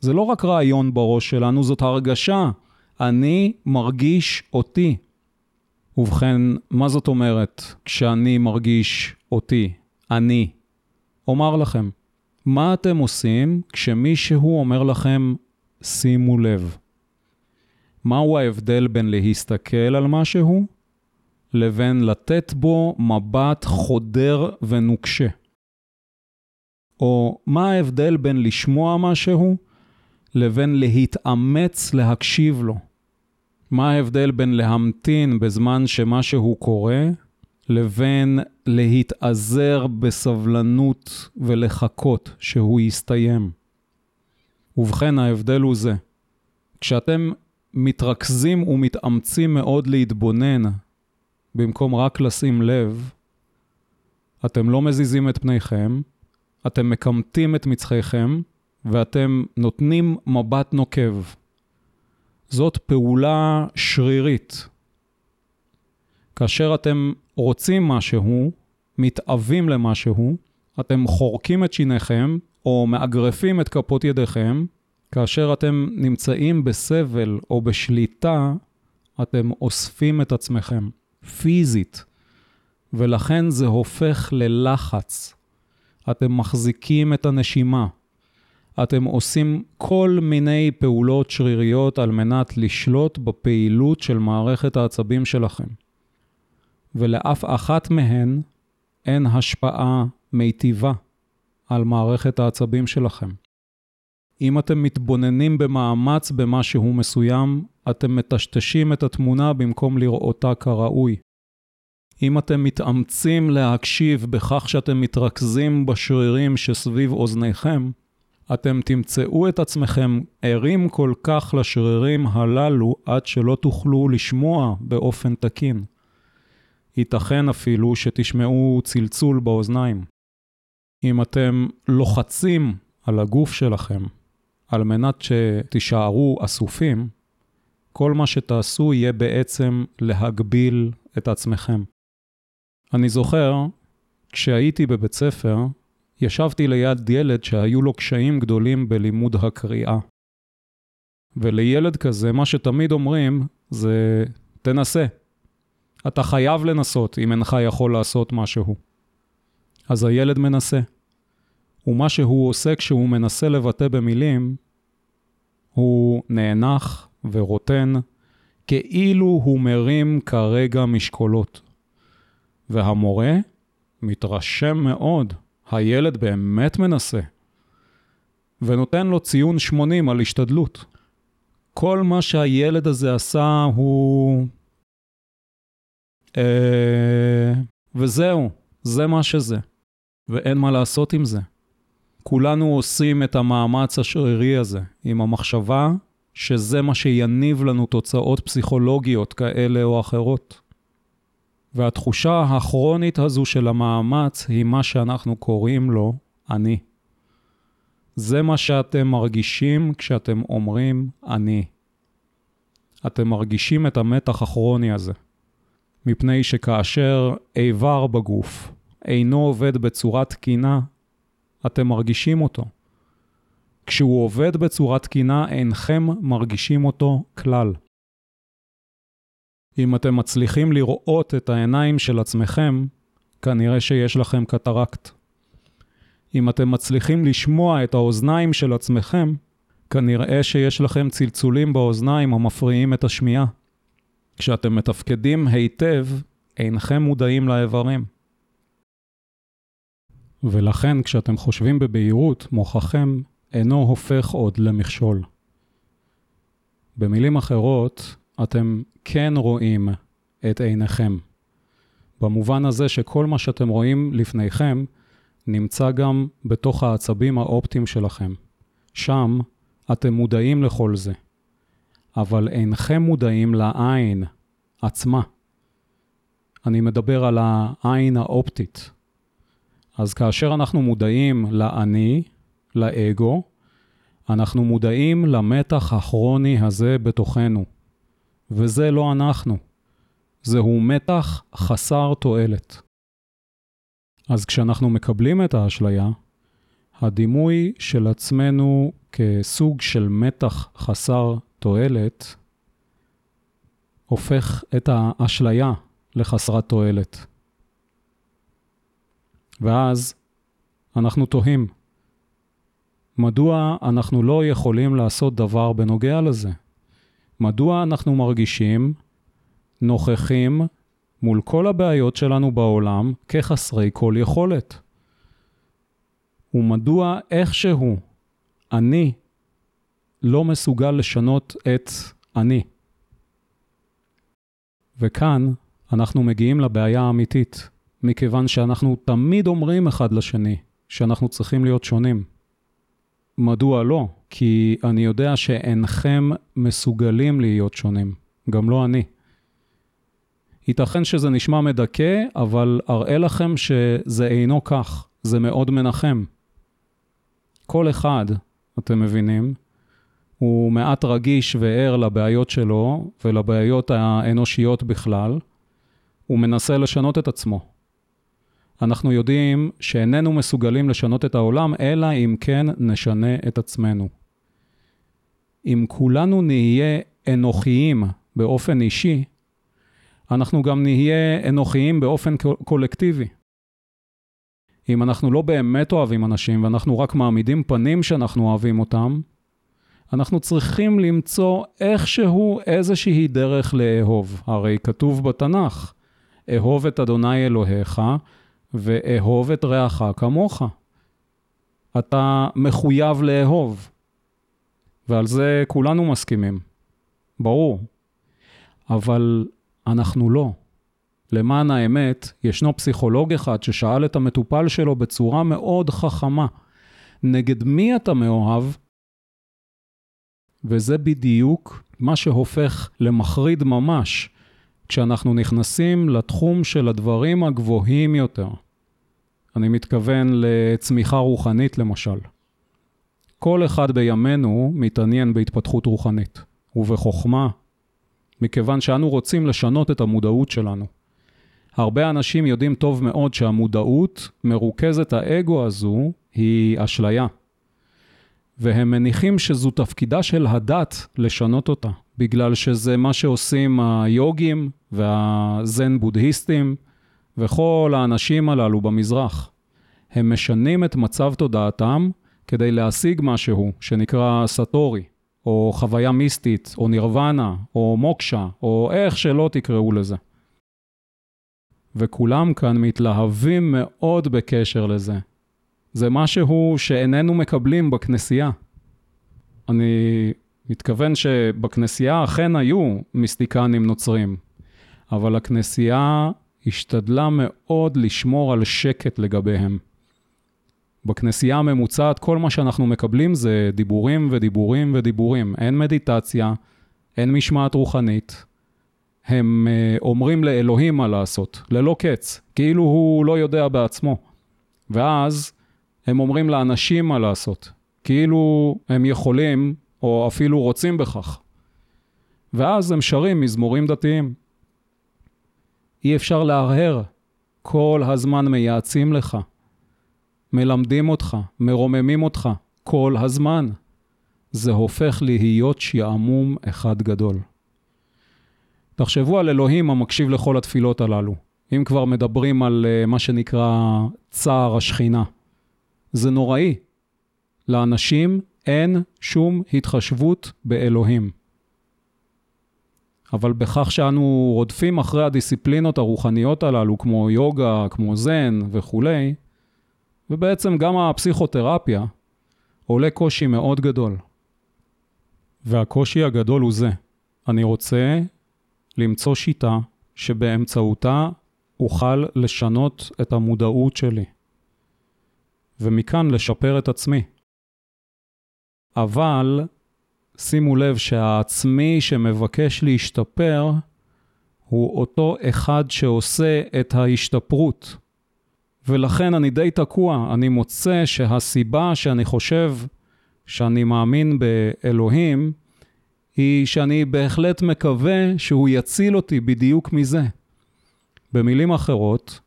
זה לא רק רעיון בראש שלנו, זאת הרגשה. אני מרגיש אותי. ובכן, מה זאת אומרת כשאני מרגיש אותי? אני. אומר לכם, מה אתם עושים כשמישהו אומר לכם, שימו לב? מהו ההבדל בין להסתכל על משהו לבין לתת בו מבט חודר ונוקשה? או מה ההבדל בין לשמוע משהו לבין להתאמץ להקשיב לו? מה ההבדל בין להמתין בזמן שמשהו קורה לבין להתאזר בסבלנות ולחכות שהוא יסתיים? ובכן, ההבדל הוא זה. כשאתם מתרכזים ומתאמצים מאוד להתבונן, במקום רק לשים לב, אתם לא מזיזים את פניכם, אתם מקמטים את מצחיכם, ואתם נותנים מבט נוקב. זאת פעולה שרירית. כאשר אתם רוצים משהו, מתאווים למשהו, אתם חורקים את שיניכם או מאגרפים את כפות ידיכם, כאשר אתם נמצאים בסבל או בשליטה, אתם אוספים את עצמכם, פיזית, ולכן זה הופך ללחץ. אתם מחזיקים את הנשימה. אתם עושים כל מיני פעולות שריריות על מנת לשלוט בפעילות של מערכת העצבים שלכם. ולאף אחת מהן אין השפעה מיטיבה על מערכת העצבים שלכם. אם אתם מתבוננים במאמץ במשהו מסוים, אתם מטשטשים את התמונה במקום לראותה כראוי. אם אתם מתאמצים להקשיב בכך שאתם מתרכזים בשרירים שסביב אוזניכם, אתם תמצאו את עצמכם ערים כל כך לשרירים הללו עד שלא תוכלו לשמוע באופן תקין. ייתכן אפילו שתשמעו צלצול באוזניים. אם אתם לוחצים על הגוף שלכם על מנת שתישארו אסופים, כל מה שתעשו יהיה בעצם להגביל את עצמכם. אני זוכר, כשהייתי בבית ספר, ישבתי ליד ילד שהיו לו קשיים גדולים בלימוד הקריאה. ולילד כזה, מה שתמיד אומרים זה, תנסה. אתה חייב לנסות אם אינך יכול לעשות משהו. אז הילד מנסה. ומה שהוא עושה כשהוא מנסה לבטא במילים, הוא נאנח ורוטן, כאילו הוא מרים כרגע משקולות. והמורה מתרשם מאוד, הילד באמת מנסה, ונותן לו ציון 80 על השתדלות. כל מה שהילד הזה עשה הוא... אה... וזהו, זה מה שזה. ואין מה לעשות עם זה. כולנו עושים את המאמץ השרירי הזה, עם המחשבה שזה מה שיניב לנו תוצאות פסיכולוגיות כאלה או אחרות. והתחושה הכרונית הזו של המאמץ היא מה שאנחנו קוראים לו אני. זה מה שאתם מרגישים כשאתם אומרים אני. אתם מרגישים את המתח הכרוני הזה. מפני שכאשר איבר בגוף אינו עובד בצורה תקינה, אתם מרגישים אותו. כשהוא עובד בצורה תקינה, אינכם מרגישים אותו כלל. אם אתם מצליחים לראות את העיניים של עצמכם, כנראה שיש לכם קטרקט. אם אתם מצליחים לשמוע את האוזניים של עצמכם, כנראה שיש לכם צלצולים באוזניים המפריעים את השמיעה. כשאתם מתפקדים היטב, אינכם מודעים לאיברים. ולכן כשאתם חושבים בבהירות, מוחכם אינו הופך עוד למכשול. במילים אחרות, אתם כן רואים את עיניכם. במובן הזה שכל מה שאתם רואים לפניכם נמצא גם בתוך העצבים האופטיים שלכם. שם אתם מודעים לכל זה, אבל אינכם מודעים לעין עצמה. אני מדבר על העין האופטית. אז כאשר אנחנו מודעים לאני, לאגו, אנחנו מודעים למתח הכרוני הזה בתוכנו. וזה לא אנחנו. זהו מתח חסר תועלת. אז כשאנחנו מקבלים את האשליה, הדימוי של עצמנו כסוג של מתח חסר תועלת, הופך את האשליה לחסרת תועלת. ואז אנחנו תוהים, מדוע אנחנו לא יכולים לעשות דבר בנוגע לזה? מדוע אנחנו מרגישים נוכחים מול כל הבעיות שלנו בעולם כחסרי כל יכולת? ומדוע איכשהו אני לא מסוגל לשנות את אני? וכאן אנחנו מגיעים לבעיה האמיתית, מכיוון שאנחנו תמיד אומרים אחד לשני שאנחנו צריכים להיות שונים. מדוע לא? כי אני יודע שאינכם מסוגלים להיות שונים, גם לא אני. ייתכן שזה נשמע מדכא, אבל אראה לכם שזה אינו כך, זה מאוד מנחם. כל אחד, אתם מבינים, הוא מעט רגיש וער לבעיות שלו ולבעיות האנושיות בכלל, הוא מנסה לשנות את עצמו. אנחנו יודעים שאיננו מסוגלים לשנות את העולם, אלא אם כן נשנה את עצמנו. אם כולנו נהיה אנוכיים באופן אישי, אנחנו גם נהיה אנוכיים באופן קולקטיבי. אם אנחנו לא באמת אוהבים אנשים ואנחנו רק מעמידים פנים שאנחנו אוהבים אותם, אנחנו צריכים למצוא איכשהו איזושהי דרך לאהוב. הרי כתוב בתנ"ך, אהוב את אדוני אלוהיך ואהוב את רעך כמוך. אתה מחויב לאהוב. ועל זה כולנו מסכימים, ברור. אבל אנחנו לא. למען האמת, ישנו פסיכולוג אחד ששאל את המטופל שלו בצורה מאוד חכמה, נגד מי אתה מאוהב? וזה בדיוק מה שהופך למחריד ממש, כשאנחנו נכנסים לתחום של הדברים הגבוהים יותר. אני מתכוון לצמיחה רוחנית למשל. כל אחד בימינו מתעניין בהתפתחות רוחנית, ובחוכמה, מכיוון שאנו רוצים לשנות את המודעות שלנו. הרבה אנשים יודעים טוב מאוד שהמודעות מרוכזת האגו הזו היא אשליה. והם מניחים שזו תפקידה של הדת לשנות אותה, בגלל שזה מה שעושים היוגים והזן בודהיסטים וכל האנשים הללו במזרח. הם משנים את מצב תודעתם כדי להשיג משהו שנקרא סטורי, או חוויה מיסטית, או נירוונה, או מוקשה, או איך שלא תקראו לזה. וכולם כאן מתלהבים מאוד בקשר לזה. זה משהו שאיננו מקבלים בכנסייה. אני מתכוון שבכנסייה אכן היו מיסטיקנים נוצרים, אבל הכנסייה השתדלה מאוד לשמור על שקט לגביהם. בכנסייה הממוצעת כל מה שאנחנו מקבלים זה דיבורים ודיבורים ודיבורים. אין מדיטציה, אין משמעת רוחנית. הם uh, אומרים לאלוהים מה לעשות, ללא קץ, כאילו הוא לא יודע בעצמו. ואז הם אומרים לאנשים מה לעשות, כאילו הם יכולים או אפילו רוצים בכך. ואז הם שרים מזמורים דתיים. אי אפשר להרהר, כל הזמן מייעצים לך, מלמדים אותך, מרוממים אותך, כל הזמן. זה הופך להיות שעמום אחד גדול. תחשבו על אלוהים המקשיב לכל התפילות הללו. אם כבר מדברים על uh, מה שנקרא צער השכינה. זה נוראי. לאנשים אין שום התחשבות באלוהים. אבל בכך שאנו רודפים אחרי הדיסציפלינות הרוחניות הללו, כמו יוגה, כמו זן וכולי, ובעצם גם הפסיכותרפיה, עולה קושי מאוד גדול. והקושי הגדול הוא זה, אני רוצה למצוא שיטה שבאמצעותה אוכל לשנות את המודעות שלי, ומכאן לשפר את עצמי. אבל שימו לב שהעצמי שמבקש להשתפר הוא אותו אחד שעושה את ההשתפרות. ולכן אני די תקוע, אני מוצא שהסיבה שאני חושב שאני מאמין באלוהים, היא שאני בהחלט מקווה שהוא יציל אותי בדיוק מזה. במילים אחרות,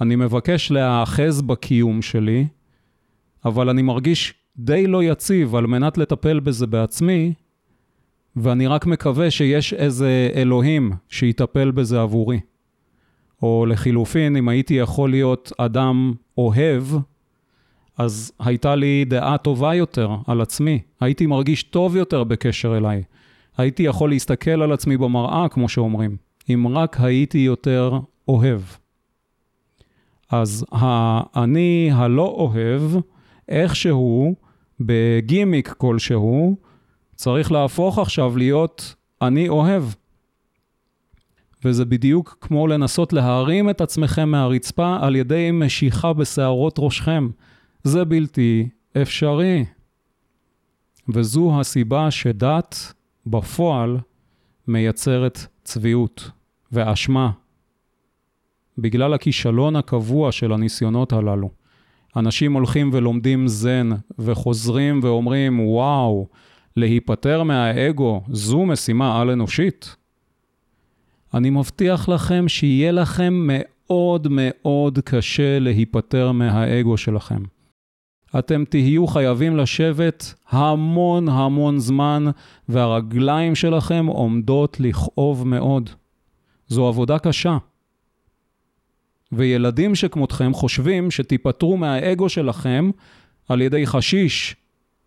אני מבקש להיאחז בקיום שלי, אבל אני מרגיש די לא יציב על מנת לטפל בזה בעצמי, ואני רק מקווה שיש איזה אלוהים שיטפל בזה עבורי. או לחילופין, אם הייתי יכול להיות אדם אוהב, אז הייתה לי דעה טובה יותר על עצמי. הייתי מרגיש טוב יותר בקשר אליי. הייתי יכול להסתכל על עצמי במראה, כמו שאומרים, אם רק הייתי יותר אוהב. אז האני הלא אוהב, איכשהו, בגימיק כלשהו, צריך להפוך עכשיו להיות אני אוהב. וזה בדיוק כמו לנסות להרים את עצמכם מהרצפה על ידי משיכה בשערות ראשכם. זה בלתי אפשרי. וזו הסיבה שדת בפועל מייצרת צביעות ואשמה. בגלל הכישלון הקבוע של הניסיונות הללו. אנשים הולכים ולומדים זן וחוזרים ואומרים, וואו, להיפטר מהאגו זו משימה על-אנושית. אני מבטיח לכם שיהיה לכם מאוד מאוד קשה להיפטר מהאגו שלכם. אתם תהיו חייבים לשבת המון המון זמן, והרגליים שלכם עומדות לכאוב מאוד. זו עבודה קשה. וילדים שכמותכם חושבים שתיפטרו מהאגו שלכם על ידי חשיש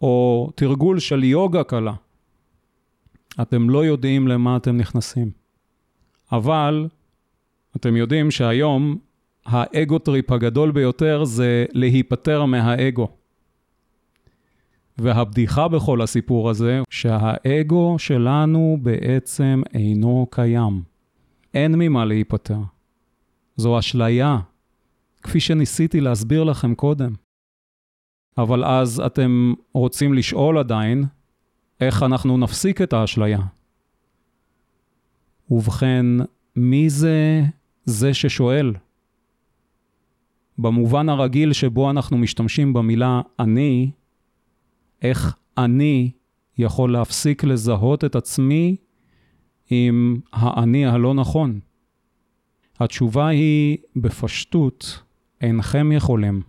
או תרגול של יוגה קלה. אתם לא יודעים למה אתם נכנסים. אבל אתם יודעים שהיום ה ego trip הגדול ביותר זה להיפטר מהאגו. והבדיחה בכל הסיפור הזה, שהאגו שלנו בעצם אינו קיים. אין ממה להיפטר. זו אשליה, כפי שניסיתי להסביר לכם קודם. אבל אז אתם רוצים לשאול עדיין, איך אנחנו נפסיק את האשליה? ובכן, מי זה זה ששואל? במובן הרגיל שבו אנחנו משתמשים במילה אני, איך אני יכול להפסיק לזהות את עצמי עם האני הלא נכון? התשובה היא, בפשטות, אינכם יכולים.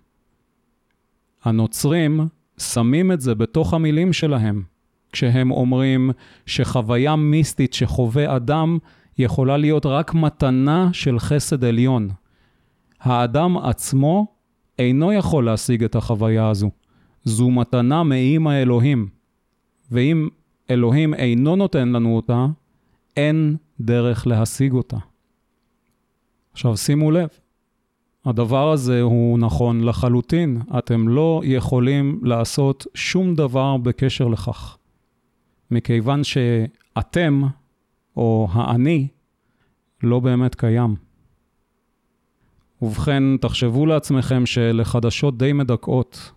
הנוצרים שמים את זה בתוך המילים שלהם, כשהם אומרים שחוויה מיסטית שחווה אדם יכולה להיות רק מתנה של חסד עליון. האדם עצמו אינו יכול להשיג את החוויה הזו. זו מתנה מאימא אלוהים. ואם אלוהים אינו נותן לנו אותה, אין דרך להשיג אותה. עכשיו שימו לב, הדבר הזה הוא נכון לחלוטין. אתם לא יכולים לעשות שום דבר בקשר לכך. מכיוון שאתם, או האני, לא באמת קיים. ובכן, תחשבו לעצמכם שאלה חדשות די מדכאות,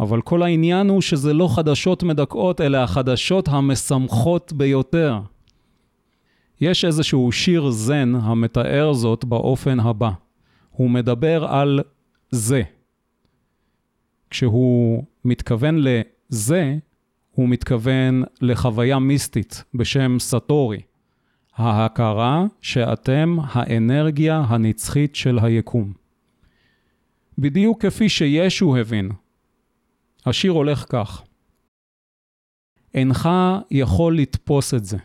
אבל כל העניין הוא שזה לא חדשות מדכאות, אלה החדשות המשמחות ביותר. יש איזשהו שיר זן המתאר זאת באופן הבא. הוא מדבר על זה. כשהוא מתכוון לזה, הוא מתכוון לחוויה מיסטית בשם סטורי. ההכרה שאתם האנרגיה הנצחית של היקום. בדיוק כפי שישו הבין. השיר הולך כך: אינך יכול לתפוס את זה,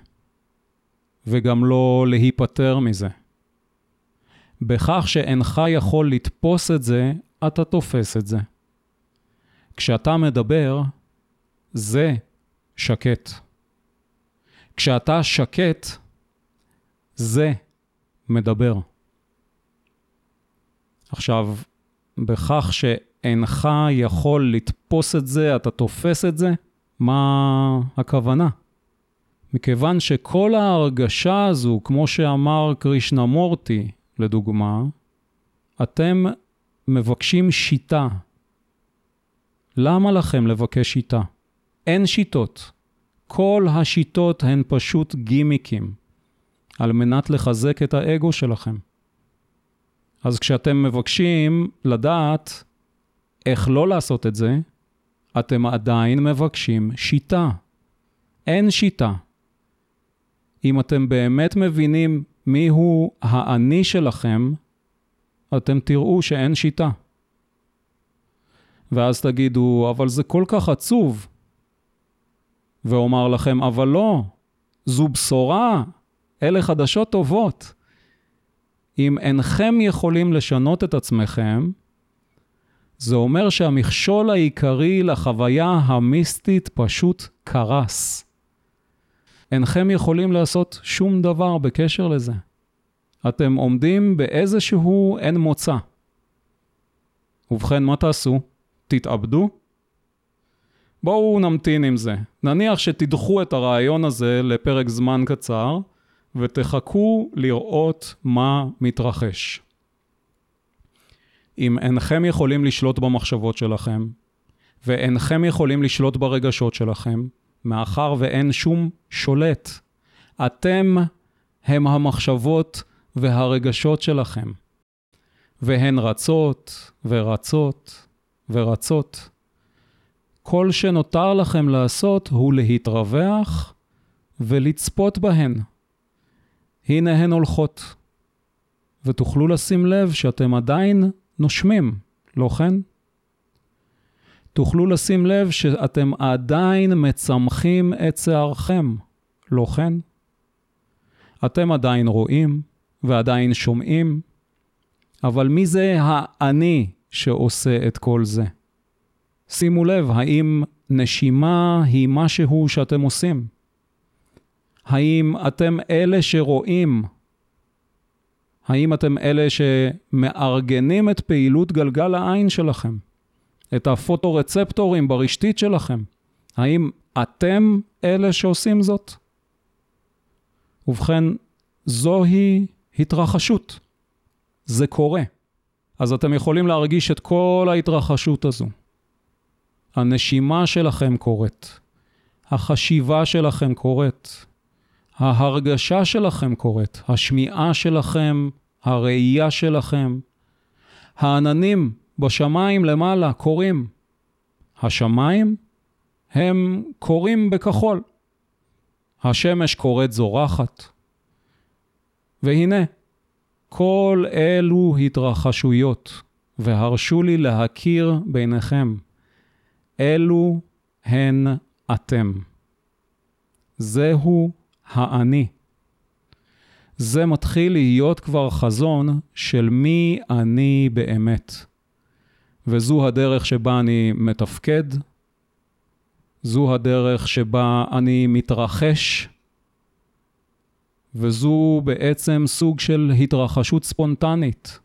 וגם לא להיפטר מזה. בכך שאינך יכול לתפוס את זה, אתה תופס את זה. כשאתה מדבר, זה שקט. כשאתה שקט, זה מדבר. עכשיו, בכך שאינך יכול לתפוס את זה, אתה תופס את זה, מה הכוונה? מכיוון שכל ההרגשה הזו, כמו שאמר קרישנמורטי, לדוגמה, אתם מבקשים שיטה. למה לכם לבקש שיטה? אין שיטות. כל השיטות הן פשוט גימיקים, על מנת לחזק את האגו שלכם. אז כשאתם מבקשים לדעת איך לא לעשות את זה, אתם עדיין מבקשים שיטה. אין שיטה. אם אתם באמת מבינים מיהו האני שלכם, אתם תראו שאין שיטה. ואז תגידו, אבל זה כל כך עצוב. ואומר לכם, אבל לא, זו בשורה, אלה חדשות טובות. אם אינכם יכולים לשנות את עצמכם, זה אומר שהמכשול העיקרי לחוויה המיסטית פשוט קרס. אינכם יכולים לעשות שום דבר בקשר לזה. אתם עומדים באיזשהו אין מוצא. ובכן, מה תעשו? תתאבדו? בואו נמתין עם זה. נניח שתדחו את הרעיון הזה לפרק זמן קצר, ותחכו לראות מה מתרחש. אם אינכם יכולים לשלוט במחשבות שלכם, ואינכם יכולים לשלוט ברגשות שלכם, מאחר ואין שום שולט. אתם הם המחשבות והרגשות שלכם. והן רצות ורצות ורצות. כל שנותר לכם לעשות הוא להתרווח ולצפות בהן. הנה הן הולכות. ותוכלו לשים לב שאתם עדיין נושמים, לא כן? תוכלו לשים לב שאתם עדיין מצמחים את שערכם, לא כן? אתם עדיין רואים ועדיין שומעים, אבל מי זה האני שעושה את כל זה? שימו לב, האם נשימה היא משהו שאתם עושים? האם אתם אלה שרואים? האם אתם אלה שמארגנים את פעילות גלגל העין שלכם? את הפוטורצפטורים ברשתית שלכם. האם אתם אלה שעושים זאת? ובכן, זוהי התרחשות. זה קורה. אז אתם יכולים להרגיש את כל ההתרחשות הזו. הנשימה שלכם קורית, החשיבה שלכם קורית, ההרגשה שלכם קורית, השמיעה שלכם, הראייה שלכם, העננים בשמיים למעלה קורים. השמיים הם קורים בכחול. השמש קוראת זורחת. והנה, כל אלו התרחשויות, והרשו לי להכיר ביניכם. אלו הן אתם. זהו האני. זה מתחיל להיות כבר חזון של מי אני באמת. וזו הדרך שבה אני מתפקד, זו הדרך שבה אני מתרחש, וזו בעצם סוג של התרחשות ספונטנית.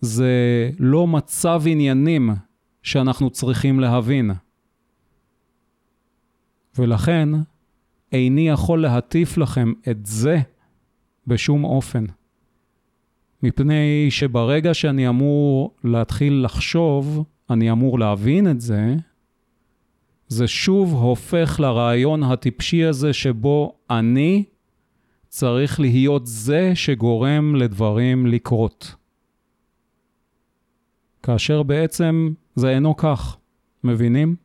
זה לא מצב עניינים שאנחנו צריכים להבין. ולכן, איני יכול להטיף לכם את זה בשום אופן. מפני שברגע שאני אמור להתחיל לחשוב, אני אמור להבין את זה, זה שוב הופך לרעיון הטיפשי הזה שבו אני צריך להיות זה שגורם לדברים לקרות. כאשר בעצם זה אינו כך, מבינים?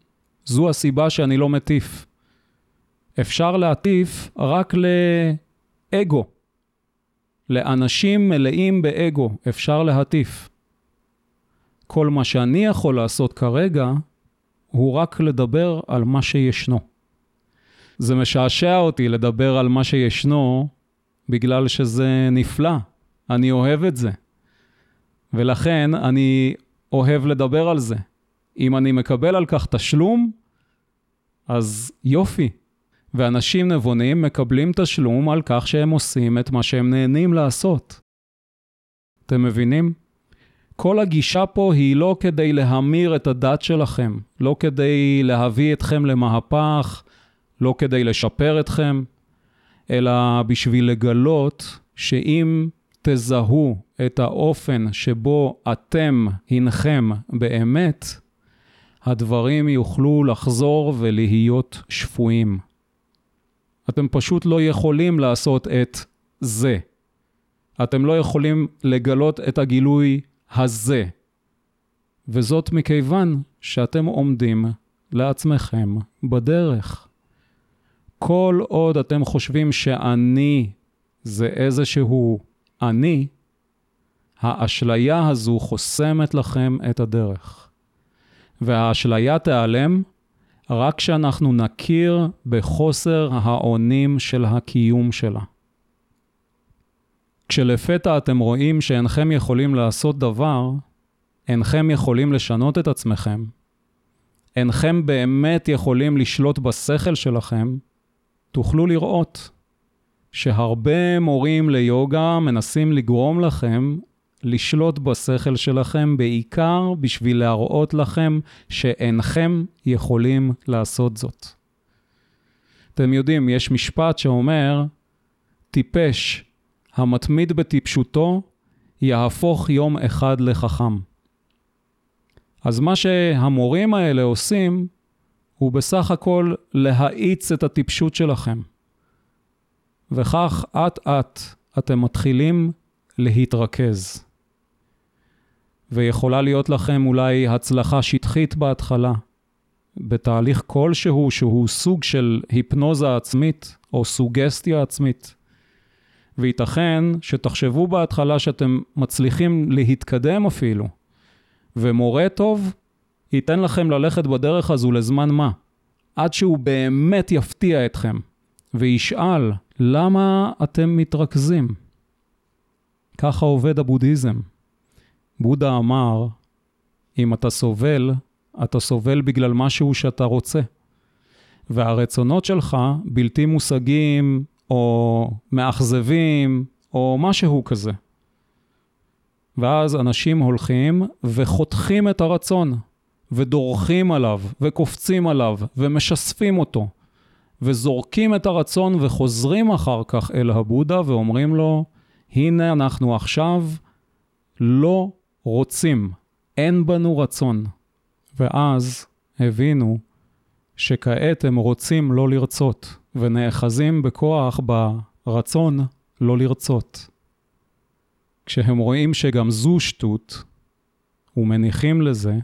זו הסיבה שאני לא מטיף. אפשר להטיף רק לאגו. לאנשים מלאים באגו אפשר להטיף. כל מה שאני יכול לעשות כרגע הוא רק לדבר על מה שישנו. זה משעשע אותי לדבר על מה שישנו בגלל שזה נפלא, אני אוהב את זה. ולכן אני אוהב לדבר על זה. אם אני מקבל על כך תשלום, אז יופי. ואנשים נבונים מקבלים תשלום על כך שהם עושים את מה שהם נהנים לעשות. אתם מבינים? כל הגישה פה היא לא כדי להמיר את הדת שלכם, לא כדי להביא אתכם למהפך, לא כדי לשפר אתכם, אלא בשביל לגלות שאם תזהו את האופן שבו אתם הנכם באמת, הדברים יוכלו לחזור ולהיות שפויים. אתם פשוט לא יכולים לעשות את זה. אתם לא יכולים לגלות את הגילוי הזה. וזאת מכיוון שאתם עומדים לעצמכם בדרך. כל עוד אתם חושבים שאני זה איזשהו אני, האשליה הזו חוסמת לכם את הדרך. והאשליה תיעלם רק כשאנחנו נכיר בחוסר האונים של הקיום שלה. כשלפתע אתם רואים שאינכם יכולים לעשות דבר, אינכם יכולים לשנות את עצמכם, אינכם באמת יכולים לשלוט בשכל שלכם, תוכלו לראות שהרבה מורים ליוגה מנסים לגרום לכם לשלוט בשכל שלכם, בעיקר בשביל להראות לכם שאינכם יכולים לעשות זאת. אתם יודעים, יש משפט שאומר, טיפש המתמיד בטיפשותו, יהפוך יום אחד לחכם. אז מה שהמורים האלה עושים, הוא בסך הכל להאיץ את הטיפשות שלכם. וכך אט אט אתם מתחילים להתרכז. ויכולה להיות לכם אולי הצלחה שטחית בהתחלה, בתהליך כלשהו שהוא סוג של היפנוזה עצמית או סוגסטיה עצמית. וייתכן שתחשבו בהתחלה שאתם מצליחים להתקדם אפילו, ומורה טוב ייתן לכם ללכת בדרך הזו לזמן מה, עד שהוא באמת יפתיע אתכם, וישאל למה אתם מתרכזים. ככה עובד הבודהיזם. בודה אמר, אם אתה סובל, אתה סובל בגלל משהו שאתה רוצה. והרצונות שלך בלתי מושגים, או מאכזבים, או משהו כזה. ואז אנשים הולכים וחותכים את הרצון, ודורכים עליו, וקופצים עליו, ומשספים אותו, וזורקים את הרצון וחוזרים אחר כך אל הבודה ואומרים לו, הנה אנחנו עכשיו לא רוצים, אין בנו רצון. ואז הבינו שכעת הם רוצים לא לרצות, ונאחזים בכוח ברצון לא לרצות. כשהם רואים שגם זו שטות, ומניחים לזה,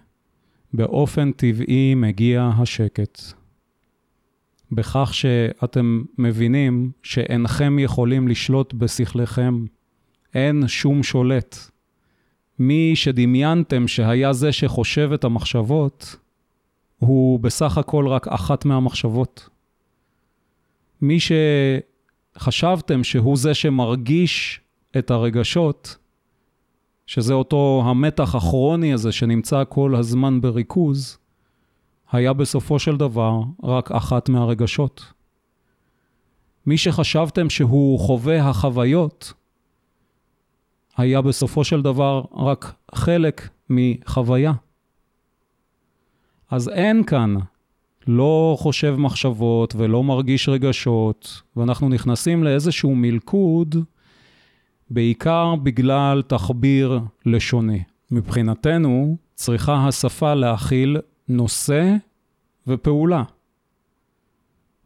באופן טבעי מגיע השקט. בכך שאתם מבינים שאינכם יכולים לשלוט בשכלכם, אין שום שולט. מי שדמיינתם שהיה זה שחושב את המחשבות, הוא בסך הכל רק אחת מהמחשבות. מי שחשבתם שהוא זה שמרגיש את הרגשות, שזה אותו המתח הכרוני הזה שנמצא כל הזמן בריכוז, היה בסופו של דבר רק אחת מהרגשות. מי שחשבתם שהוא חווה החוויות, היה בסופו של דבר רק חלק מחוויה. אז אין כאן לא חושב מחשבות ולא מרגיש רגשות, ואנחנו נכנסים לאיזשהו מלכוד, בעיקר בגלל תחביר לשוני. מבחינתנו, צריכה השפה להכיל נושא ופעולה.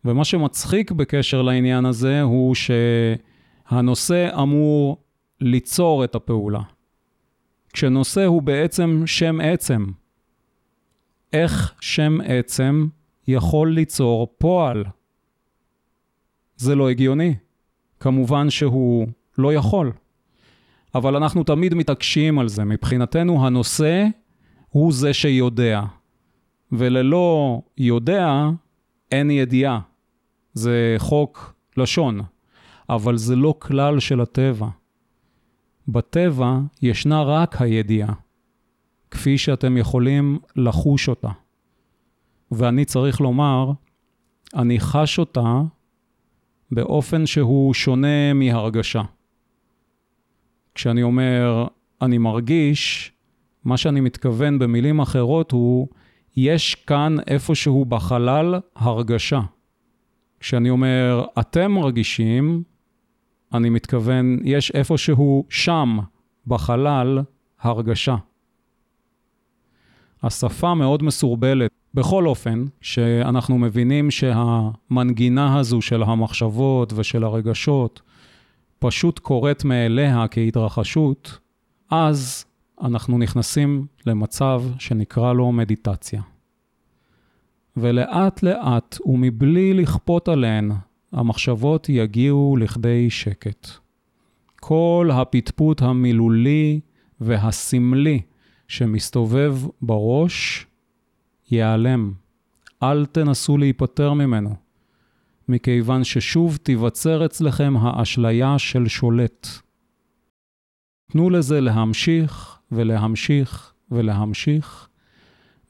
ומה שמצחיק בקשר לעניין הזה הוא שהנושא אמור ליצור את הפעולה. כשנושא הוא בעצם שם עצם. איך שם עצם יכול ליצור פועל? זה לא הגיוני. כמובן שהוא לא יכול. אבל אנחנו תמיד מתעקשים על זה. מבחינתנו הנושא הוא זה שיודע. וללא יודע אין ידיעה. זה חוק לשון, אבל זה לא כלל של הטבע. בטבע ישנה רק הידיעה, כפי שאתם יכולים לחוש אותה. ואני צריך לומר, אני חש אותה באופן שהוא שונה מהרגשה. כשאני אומר אני מרגיש, מה שאני מתכוון במילים אחרות הוא, יש כאן איפשהו בחלל הרגשה. כשאני אומר אתם מרגישים, אני מתכוון, יש איפשהו שם, בחלל, הרגשה. השפה מאוד מסורבלת. בכל אופן, שאנחנו מבינים שהמנגינה הזו של המחשבות ושל הרגשות פשוט קורית מאליה כהתרחשות, אז אנחנו נכנסים למצב שנקרא לו מדיטציה. ולאט לאט ומבלי לכפות עליהן, המחשבות יגיעו לכדי שקט. כל הפטפוט המילולי והסמלי שמסתובב בראש ייעלם. אל תנסו להיפטר ממנו, מכיוון ששוב תיווצר אצלכם האשליה של שולט. תנו לזה להמשיך ולהמשיך ולהמשיך,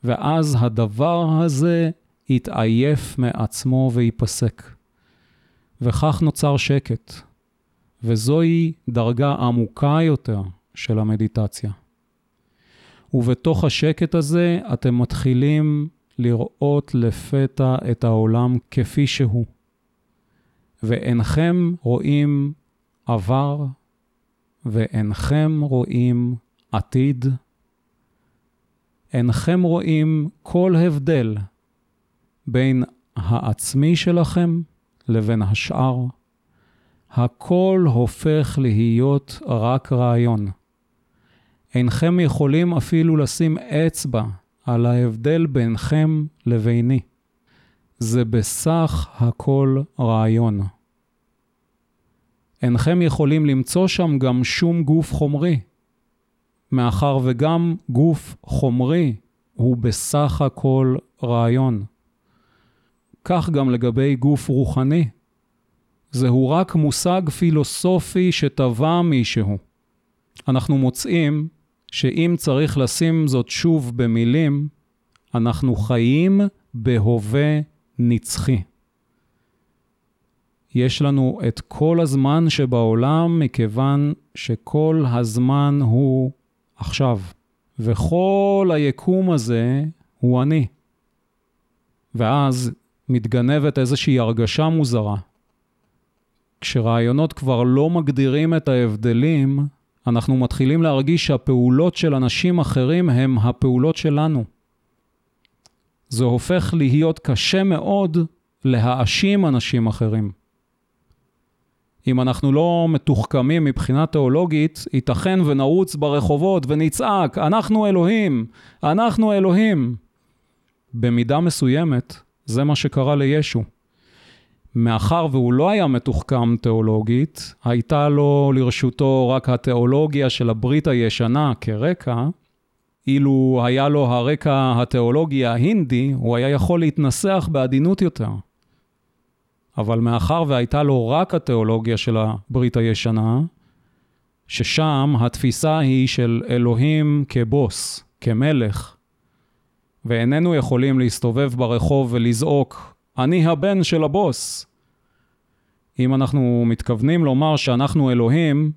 ואז הדבר הזה יתעייף מעצמו וייפסק. וכך נוצר שקט, וזוהי דרגה עמוקה יותר של המדיטציה. ובתוך השקט הזה אתם מתחילים לראות לפתע את העולם כפי שהוא. ואינכם רואים עבר, ואינכם רואים עתיד, אינכם רואים כל הבדל בין העצמי שלכם לבין השאר. הכל הופך להיות רק רעיון. אינכם יכולים אפילו לשים אצבע על ההבדל בינכם לביני. זה בסך הכל רעיון. אינכם יכולים למצוא שם גם שום גוף חומרי. מאחר וגם גוף חומרי הוא בסך הכל רעיון. כך גם לגבי גוף רוחני. זהו רק מושג פילוסופי שטבע מישהו. אנחנו מוצאים שאם צריך לשים זאת שוב במילים, אנחנו חיים בהווה נצחי. יש לנו את כל הזמן שבעולם מכיוון שכל הזמן הוא עכשיו. וכל היקום הזה הוא אני. ואז מתגנבת איזושהי הרגשה מוזרה. כשרעיונות כבר לא מגדירים את ההבדלים, אנחנו מתחילים להרגיש שהפעולות של אנשים אחרים הם הפעולות שלנו. זה הופך להיות קשה מאוד להאשים אנשים אחרים. אם אנחנו לא מתוחכמים מבחינה תיאולוגית, ייתכן ונרוץ ברחובות ונצעק, אנחנו אלוהים, אנחנו אלוהים. במידה מסוימת, זה מה שקרה לישו. מאחר והוא לא היה מתוחכם תיאולוגית, הייתה לו לרשותו רק התיאולוגיה של הברית הישנה כרקע, אילו היה לו הרקע התיאולוגי ההינדי, הוא היה יכול להתנסח בעדינות יותר. אבל מאחר והייתה לו רק התיאולוגיה של הברית הישנה, ששם התפיסה היא של אלוהים כבוס, כמלך, ואיננו יכולים להסתובב ברחוב ולזעוק, אני הבן של הבוס. אם אנחנו מתכוונים לומר שאנחנו אלוהים,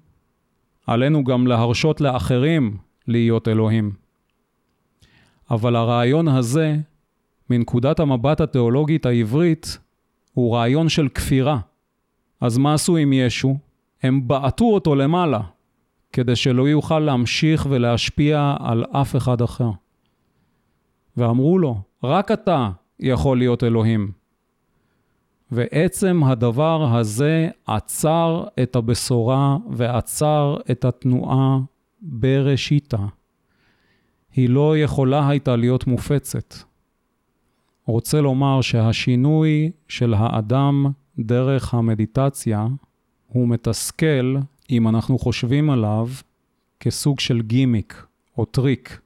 עלינו גם להרשות לאחרים להיות אלוהים. אבל הרעיון הזה, מנקודת המבט התיאולוגית העברית, הוא רעיון של כפירה. אז מה עשו עם ישו? הם בעטו אותו למעלה, כדי שלא יוכל להמשיך ולהשפיע על אף אחד אחר. ואמרו לו, רק אתה יכול להיות אלוהים. ועצם הדבר הזה עצר את הבשורה ועצר את התנועה בראשיתה. היא לא יכולה הייתה להיות מופצת. רוצה לומר שהשינוי של האדם דרך המדיטציה הוא מתסכל אם אנחנו חושבים עליו כסוג של גימיק או טריק.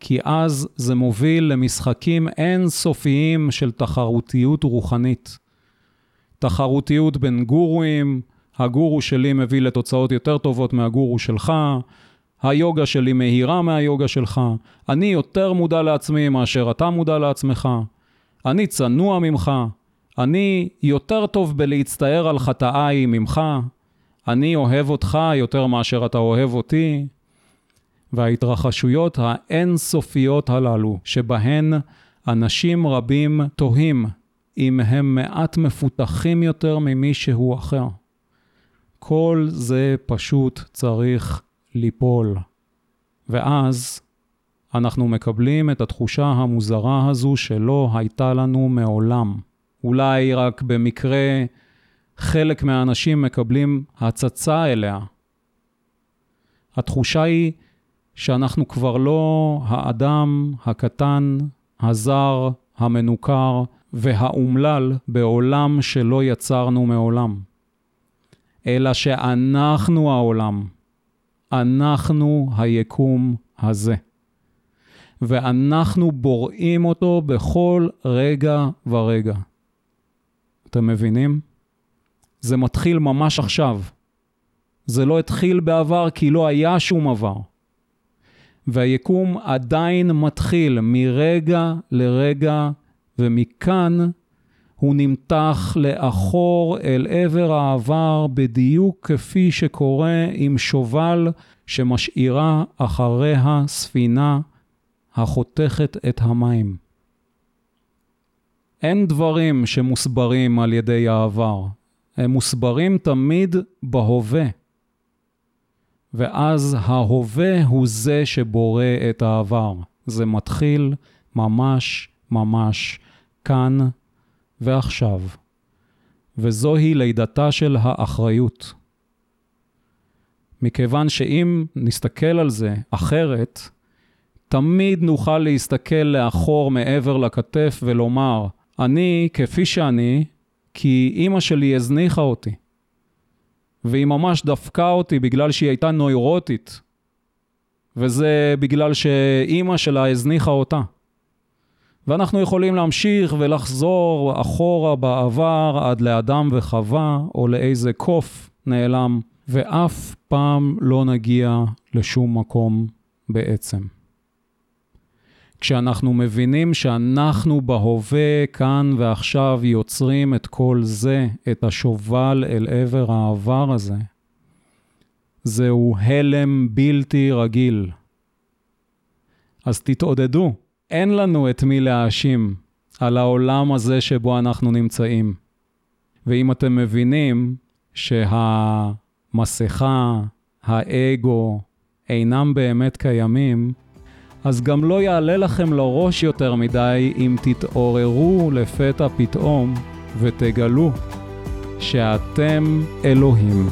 כי אז זה מוביל למשחקים אינסופיים של תחרותיות רוחנית. תחרותיות בין גורואים, הגורו שלי מביא לתוצאות יותר טובות מהגורו שלך, היוגה שלי מהירה מהיוגה שלך, אני יותר מודע לעצמי מאשר אתה מודע לעצמך, אני צנוע ממך, אני יותר טוב בלהצטער על חטאיי ממך, אני אוהב אותך יותר מאשר אתה אוהב אותי. וההתרחשויות האינסופיות הללו, שבהן אנשים רבים תוהים אם הם מעט מפותחים יותר ממישהו אחר. כל זה פשוט צריך ליפול. ואז אנחנו מקבלים את התחושה המוזרה הזו שלא הייתה לנו מעולם. אולי רק במקרה חלק מהאנשים מקבלים הצצה אליה. התחושה היא שאנחנו כבר לא האדם הקטן, הזר, המנוכר והאומלל בעולם שלא יצרנו מעולם, אלא שאנחנו העולם, אנחנו היקום הזה. ואנחנו בוראים אותו בכל רגע ורגע. אתם מבינים? זה מתחיל ממש עכשיו. זה לא התחיל בעבר כי לא היה שום עבר. והיקום עדיין מתחיל מרגע לרגע, ומכאן הוא נמתח לאחור אל עבר העבר בדיוק כפי שקורה עם שובל שמשאירה אחריה ספינה החותכת את המים. אין דברים שמוסברים על ידי העבר, הם מוסברים תמיד בהווה. ואז ההווה הוא זה שבורא את העבר. זה מתחיל ממש ממש כאן ועכשיו. וזוהי לידתה של האחריות. מכיוון שאם נסתכל על זה אחרת, תמיד נוכל להסתכל לאחור מעבר לכתף ולומר, אני כפי שאני, כי אימא שלי הזניחה אותי. והיא ממש דפקה אותי בגלל שהיא הייתה נוירוטית. וזה בגלל שאימא שלה הזניחה אותה. ואנחנו יכולים להמשיך ולחזור אחורה בעבר עד לאדם וחווה, או לאיזה קוף נעלם, ואף פעם לא נגיע לשום מקום בעצם. כשאנחנו מבינים שאנחנו בהווה, כאן ועכשיו, יוצרים את כל זה, את השובל אל עבר העבר הזה, זהו הלם בלתי רגיל. אז תתעודדו, אין לנו את מי להאשים על העולם הזה שבו אנחנו נמצאים. ואם אתם מבינים שהמסכה, האגו, אינם באמת קיימים, אז גם לא יעלה לכם לראש יותר מדי אם תתעוררו לפתע פתאום ותגלו שאתם אלוהים.